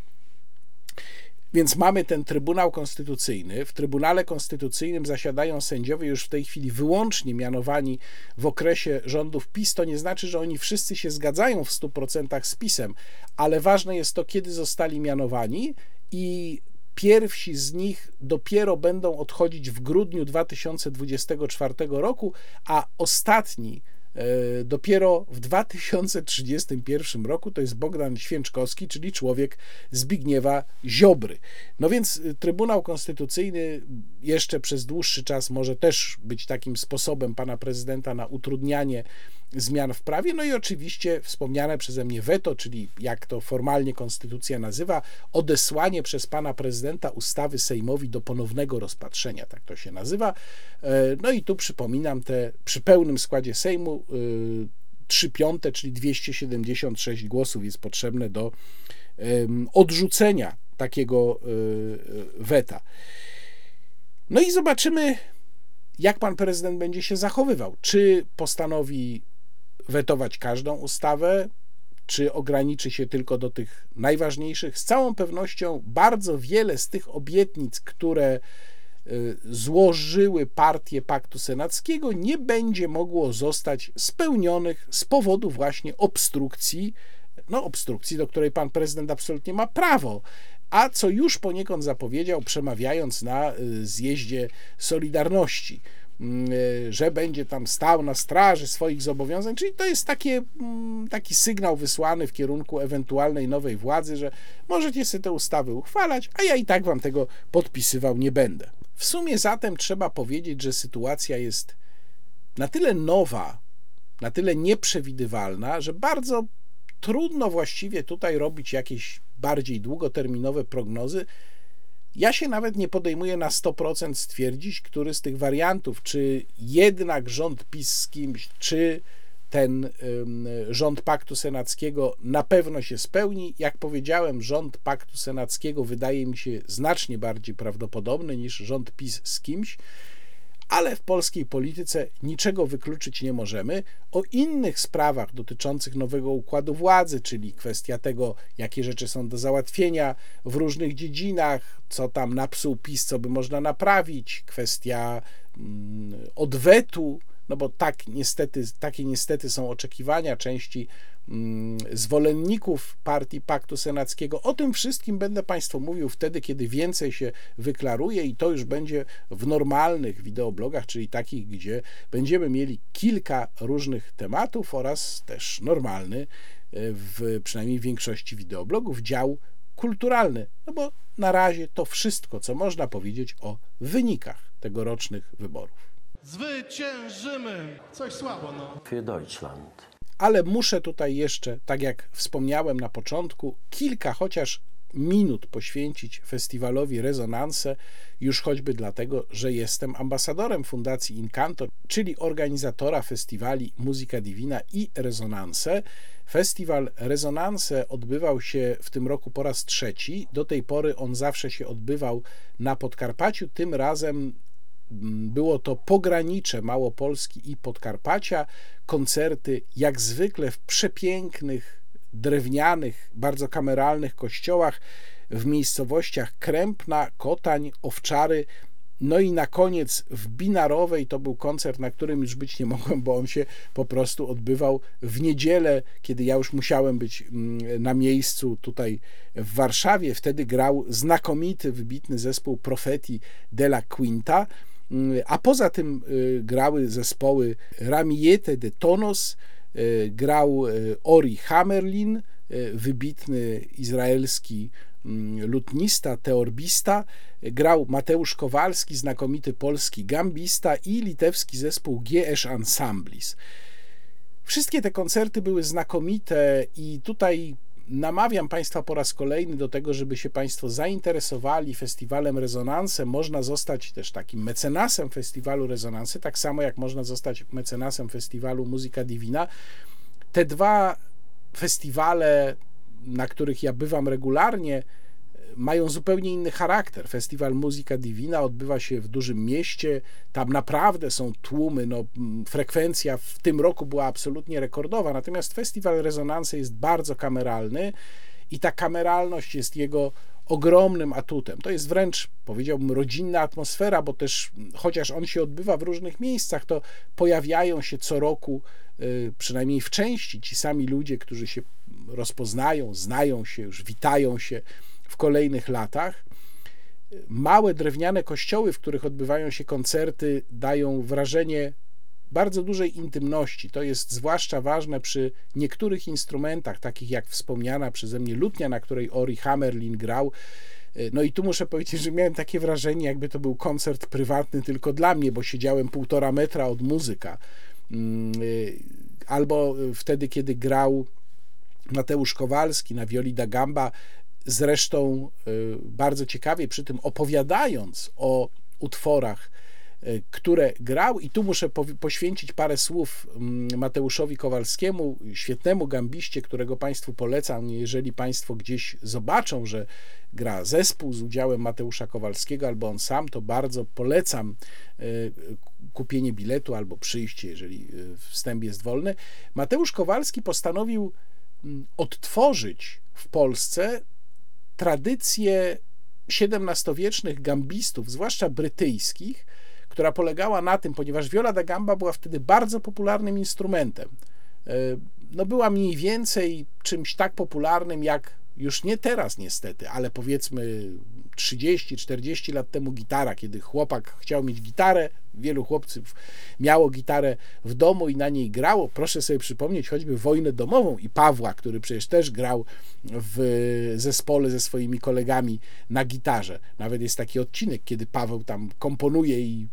Więc mamy ten Trybunał Konstytucyjny. W Trybunale Konstytucyjnym zasiadają sędziowie już w tej chwili wyłącznie mianowani w okresie rządów PiS. To nie znaczy, że oni wszyscy się zgadzają w 100% z PiSem, ale ważne jest to, kiedy zostali mianowani i Pierwsi z nich dopiero będą odchodzić w grudniu 2024 roku, a ostatni E, dopiero w 2031 roku to jest Bogdan Święczkowski, czyli człowiek Zbigniewa Ziobry. No więc y, Trybunał Konstytucyjny jeszcze przez dłuższy czas może też być takim sposobem pana prezydenta na utrudnianie zmian w prawie. No i oczywiście wspomniane przeze mnie weto, czyli jak to formalnie konstytucja nazywa, odesłanie przez pana prezydenta ustawy Sejmowi do ponownego rozpatrzenia, tak to się nazywa. E, no i tu przypominam te przy pełnym składzie Sejmu 3 y, piąte, czyli 276 głosów jest potrzebne do odrzucenia takiego y, weta. No i zobaczymy, jak pan prezydent będzie się zachowywał. Czy postanowi wetować każdą ustawę, czy ograniczy się tylko do tych najważniejszych? Z całą pewnością bardzo wiele z tych obietnic, które y, złożyły partie Paktu Senackiego, nie będzie mogło zostać spełnionych z powodu właśnie obstrukcji, no obstrukcji, do której pan prezydent absolutnie ma prawo a co już poniekąd zapowiedział, przemawiając na y, zjeździe Solidarności. Mm, e, że będzie tam stał na straży swoich zobowiązań, czyli to jest takie, mm, taki sygnał wysłany w kierunku ewentualnej nowej władzy, że możecie sobie te ustawy uchwalać, a ja i tak wam tego podpisywał nie będę. W sumie zatem trzeba powiedzieć, że sytuacja jest na tyle nowa, na tyle nieprzewidywalna, że bardzo trudno właściwie tutaj robić jakieś bardziej długoterminowe prognozy, ja się nawet nie podejmuję na 100% stwierdzić, który z tych wariantów, czy jednak rząd PiS z kimś, czy ten rząd Paktu Senackiego na pewno się spełni. Jak powiedziałem, rząd Paktu Senackiego wydaje mi się znacznie bardziej prawdopodobny niż rząd PiS z kimś ale w polskiej polityce niczego wykluczyć nie możemy. O innych sprawach dotyczących nowego układu władzy, czyli kwestia tego, jakie rzeczy są do załatwienia w różnych dziedzinach, co tam napsuł PiS, co by można naprawić, kwestia mm, odwetu, no bo tak niestety, takie niestety są oczekiwania części Mm, zwolenników partii Paktu Senackiego. O tym wszystkim będę Państwu mówił wtedy, kiedy więcej się wyklaruje i to już będzie w normalnych wideoblogach, czyli takich, gdzie będziemy mieli kilka różnych tematów oraz też normalny, e, w przynajmniej większości wideoblogów, dział kulturalny. No bo na razie to wszystko, co można powiedzieć o wynikach tegorocznych wyborów. Zwyciężymy! Coś słabo, no. Für Deutschland. Ale muszę tutaj jeszcze, tak jak wspomniałem na początku, kilka chociaż minut poświęcić festiwalowi Rezonanse, już choćby dlatego, że jestem ambasadorem Fundacji Incanto, czyli organizatora festiwali Muzyka Divina i Rezonanse. Festiwal Rezonanse odbywał się w tym roku po raz trzeci. Do tej pory on zawsze się odbywał na Podkarpaciu. Tym razem było to pogranicze Małopolski i Podkarpacia. Koncerty jak zwykle w przepięknych, drewnianych, bardzo kameralnych kościołach w miejscowościach Krępna, Kotań, Owczary. No i na koniec w Binarowej to był koncert, na którym już być nie mogłem, bo on się po prostu odbywał w niedzielę, kiedy ja już musiałem być na miejscu tutaj w Warszawie. Wtedy grał znakomity, wybitny zespół Profeti della Quinta. A poza tym grały zespoły Ramiete de Tonos, grał Ori Hamerlin, wybitny izraelski lutnista, teorbista, grał Mateusz Kowalski, znakomity polski gambista i litewski zespół GS Ensemblis. Wszystkie te koncerty były znakomite i tutaj namawiam Państwa po raz kolejny do tego, żeby się Państwo zainteresowali festiwalem Rezonanse. Można zostać też takim mecenasem festiwalu Rezonanse, tak samo jak można zostać mecenasem festiwalu Muzyka Divina. Te dwa festiwale, na których ja bywam regularnie, mają zupełnie inny charakter. Festiwal Muzyka Divina odbywa się w dużym mieście, tam naprawdę są tłumy, no, frekwencja w tym roku była absolutnie rekordowa, natomiast Festiwal Rezonanse jest bardzo kameralny i ta kameralność jest jego ogromnym atutem. To jest wręcz, powiedziałbym, rodzinna atmosfera, bo też chociaż on się odbywa w różnych miejscach, to pojawiają się co roku, przynajmniej w części, ci sami ludzie, którzy się rozpoznają, znają się, już witają się w kolejnych latach. Małe drewniane kościoły, w których odbywają się koncerty, dają wrażenie bardzo dużej intymności. To jest zwłaszcza ważne przy niektórych instrumentach, takich jak wspomniana przeze mnie lutnia, na której Ori Hammerlin grał. No i tu muszę powiedzieć, że miałem takie wrażenie, jakby to był koncert prywatny tylko dla mnie, bo siedziałem półtora metra od muzyka. Albo wtedy, kiedy grał Mateusz Kowalski na wioli da gamba, zresztą bardzo ciekawie przy tym opowiadając o utworach, które grał, i tu muszę poświęcić parę słów Mateuszowi Kowalskiemu, świetnemu gambiście, którego Państwu polecam, jeżeli Państwo gdzieś zobaczą, że gra zespół z udziałem Mateusza Kowalskiego albo on sam, to bardzo polecam kupienie biletu albo przyjście, jeżeli wstęp jest wolny. Mateusz Kowalski postanowił odtworzyć w Polsce tradycję XVII-wiecznych gambistów, zwłaszcza brytyjskich, która polegała na tym, ponieważ viola da gamba była wtedy bardzo popularnym instrumentem. No była mniej więcej czymś tak popularnym jak już nie teraz niestety, ale powiedzmy 30-40 lat temu gitara, kiedy chłopak chciał mieć gitarę, wielu chłopców miało gitarę w domu i na niej grało. Proszę sobie przypomnieć choćby wojnę domową i Pawła, który przecież też grał w zespole ze swoimi kolegami na gitarze. Nawet jest taki odcinek, kiedy Paweł tam komponuje i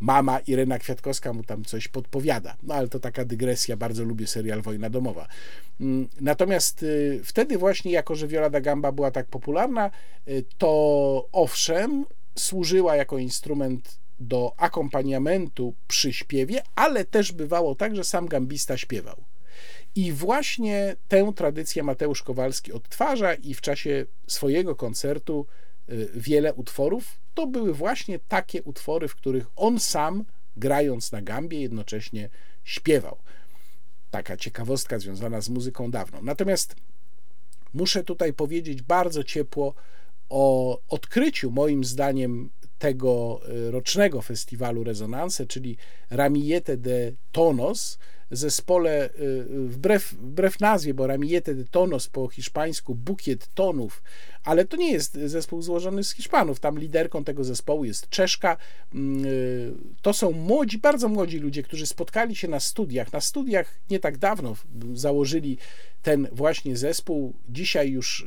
mama Irena Kwiatkowska mu tam coś podpowiada. No ale to taka dygresja, bardzo lubię serial Wojna Domowa. Natomiast wtedy właśnie, jako że Viola da Gamba była tak popularna, to owszem, służyła jako instrument do akompaniamentu przy śpiewie, ale też bywało tak, że sam gambista śpiewał. I właśnie tę tradycję Mateusz Kowalski odtwarza i w czasie swojego koncertu wiele utworów to były właśnie takie utwory, w których on sam, grając na gambie, jednocześnie śpiewał. Taka ciekawostka związana z muzyką dawną. Natomiast muszę tutaj powiedzieć bardzo ciepło o odkryciu, moim zdaniem, tego rocznego festiwalu Rezonanse, czyli Ramiete de Tonos, zespole, wbrew, wbrew nazwie, bo Ramiete de Tonos po hiszpańsku bukiet tonów, ale to nie jest zespół złożony z Hiszpanów. Tam liderką tego zespołu jest Czeszka. To są młodzi, bardzo młodzi ludzie, którzy spotkali się na studiach. Na studiach nie tak dawno założyli ten właśnie zespół. Dzisiaj już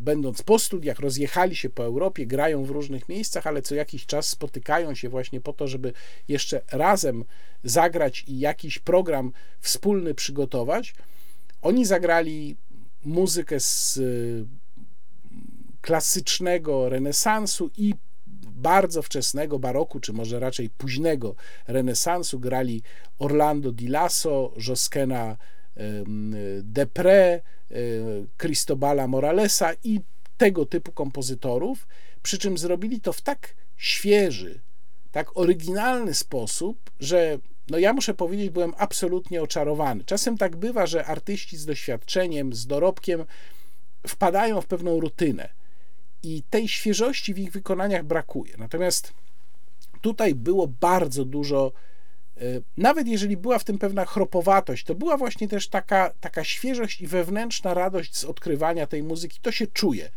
będąc po studiach, rozjechali się po Europie, grają w różnych miejscach, ale co jakiś czas spotykają się właśnie po to, żeby jeszcze razem zagrać i jakiś program wspólny przygotować. Oni zagrali muzykę z y, klasycznego renesansu i bardzo wczesnego baroku, czy może raczej późnego renesansu. Grali Orlando di Lasso, Joskena Depre, Cristobala Moralesa i tego typu kompozytorów, przy czym zrobili to w tak świeży, tak oryginalny sposób, że no ja muszę powiedzieć, byłem absolutnie oczarowany. Czasem tak bywa, że artyści z doświadczeniem, z dorobkiem wpadają w pewną rutynę i tej świeżości w ich wykonaniach brakuje. Natomiast tutaj było bardzo dużo, nawet jeżeli była w tym pewna chropowatość, to była właśnie też taka, taka świeżość i wewnętrzna radość z odkrywania tej muzyki. To się czuje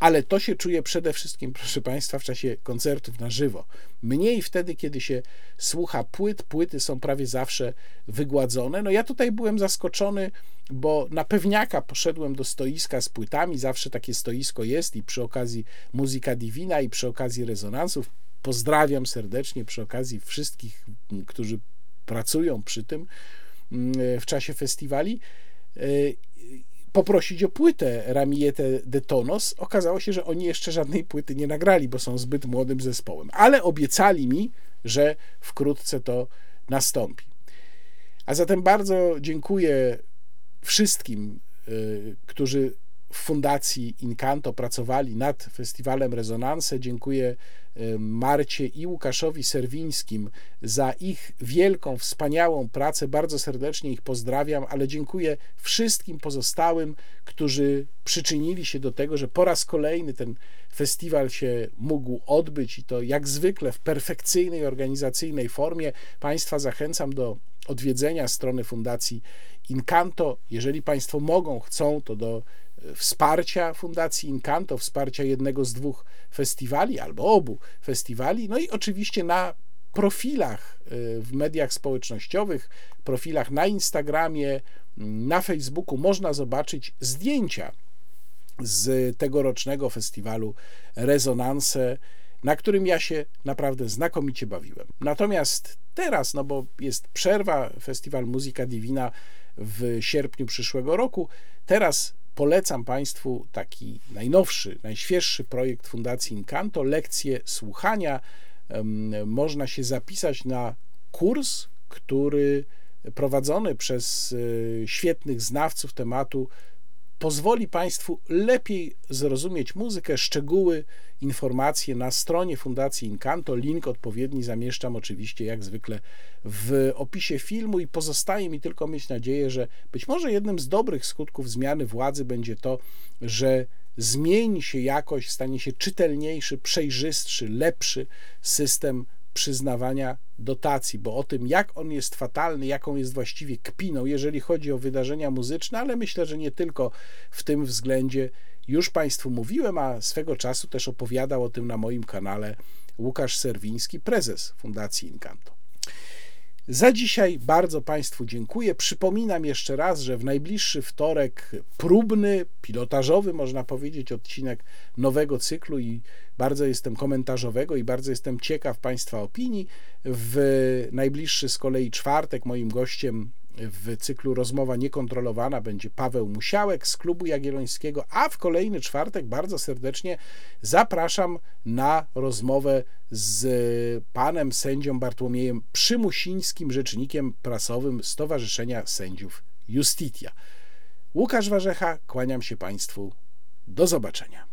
ale to się czuje przede wszystkim, proszę Państwa, w czasie koncertów na żywo. Mniej wtedy, kiedy się słucha płyt. Płyty są prawie zawsze wygładzone. No ja tutaj byłem zaskoczony, bo na pewniaka poszedłem do stoiska z płytami. Zawsze takie stoisko jest i przy okazji Muzyka Divina i przy okazji rezonansów. Pozdrawiam serdecznie przy okazji wszystkich, którzy pracują przy tym w czasie festiwali poprosić o płytę Ramiete de Tonos. Okazało się, że oni jeszcze żadnej płyty nie nagrali, bo są zbyt młodym zespołem, ale obiecali mi, że wkrótce to nastąpi. A zatem bardzo dziękuję wszystkim, y, którzy w Fundacji Incanto pracowali nad festiwalem Rezonanse. Dziękuję y, Marcie i Łukaszowi Serwińskim za ich wielką, wspaniałą pracę. Bardzo serdecznie ich pozdrawiam, ale dziękuję wszystkim pozostałym, którzy przyczynili się do tego, że po raz kolejny ten festiwal się mógł odbyć i to jak zwykle w perfekcyjnej organizacyjnej formie. Państwa zachęcam do odwiedzenia strony Fundacji Incanto. Jeżeli Państwo mogą, chcą, to do wsparcia Fundacji Incanto, wsparcia jednego z dwóch festiwali albo obu festiwali, no i oczywiście na profilach y, w mediach społecznościowych, profilach na Instagramie, na Facebooku można zobaczyć zdjęcia z tegorocznego festiwalu Rezonanse, na którym ja się naprawdę znakomicie bawiłem. Natomiast teraz, no bo jest przerwa, festiwal Muzyka Divina w sierpniu przyszłego roku, teraz polecam Państwu taki najnowszy, najświeższy projekt Fundacji Incanto, lekcje słuchania. Można się zapisać na kurs, który prowadzony przez e, świetnych znawców tematu pozwoli Państwu lepiej zrozumieć muzykę, szczegóły, informacje na stronie Fundacji Incanto. Link odpowiedni zamieszczam oczywiście jak zwykle w opisie filmu i pozostaje mi tylko mieć nadzieję, że być może jednym z dobrych skutków zmiany władzy będzie to, że zmieni się jakość, stanie się czytelniejszy, przejrzystszy, lepszy system przyznawania dotacji, bo o tym, jak on jest fatalny, jaką jest właściwie kpiną, jeżeli chodzi o wydarzenia muzyczne, ale myślę, że nie tylko w tym względzie już Państwu mówiłem, a swego czasu też opowiadał o tym na moim kanale Łukasz Serwiński, prezes Fundacji Incanto. Za dzisiaj bardzo Państwu dziękuję. Przypominam jeszcze raz, że w najbliższy wtorek próbny, pilotażowy, można powiedzieć, odcinek nowego cyklu i bardzo jestem komentarzowego i bardzo jestem ciekaw Państwa opinii. W najbliższy z kolei czwartek moim gościem w cyklu Rozmowa Niekontrolowana będzie Paweł Musiałek z Klubu Jagiellońskiego, a w kolejny czwartek bardzo serdecznie zapraszam na rozmowę z panem sędzią Bartłomiejem Przymusińskim, rzecznikiem prasowym Stowarzyszenia Sędziów Justitia. Łukasz Warzecha, kłaniam się Państwu. Do zobaczenia.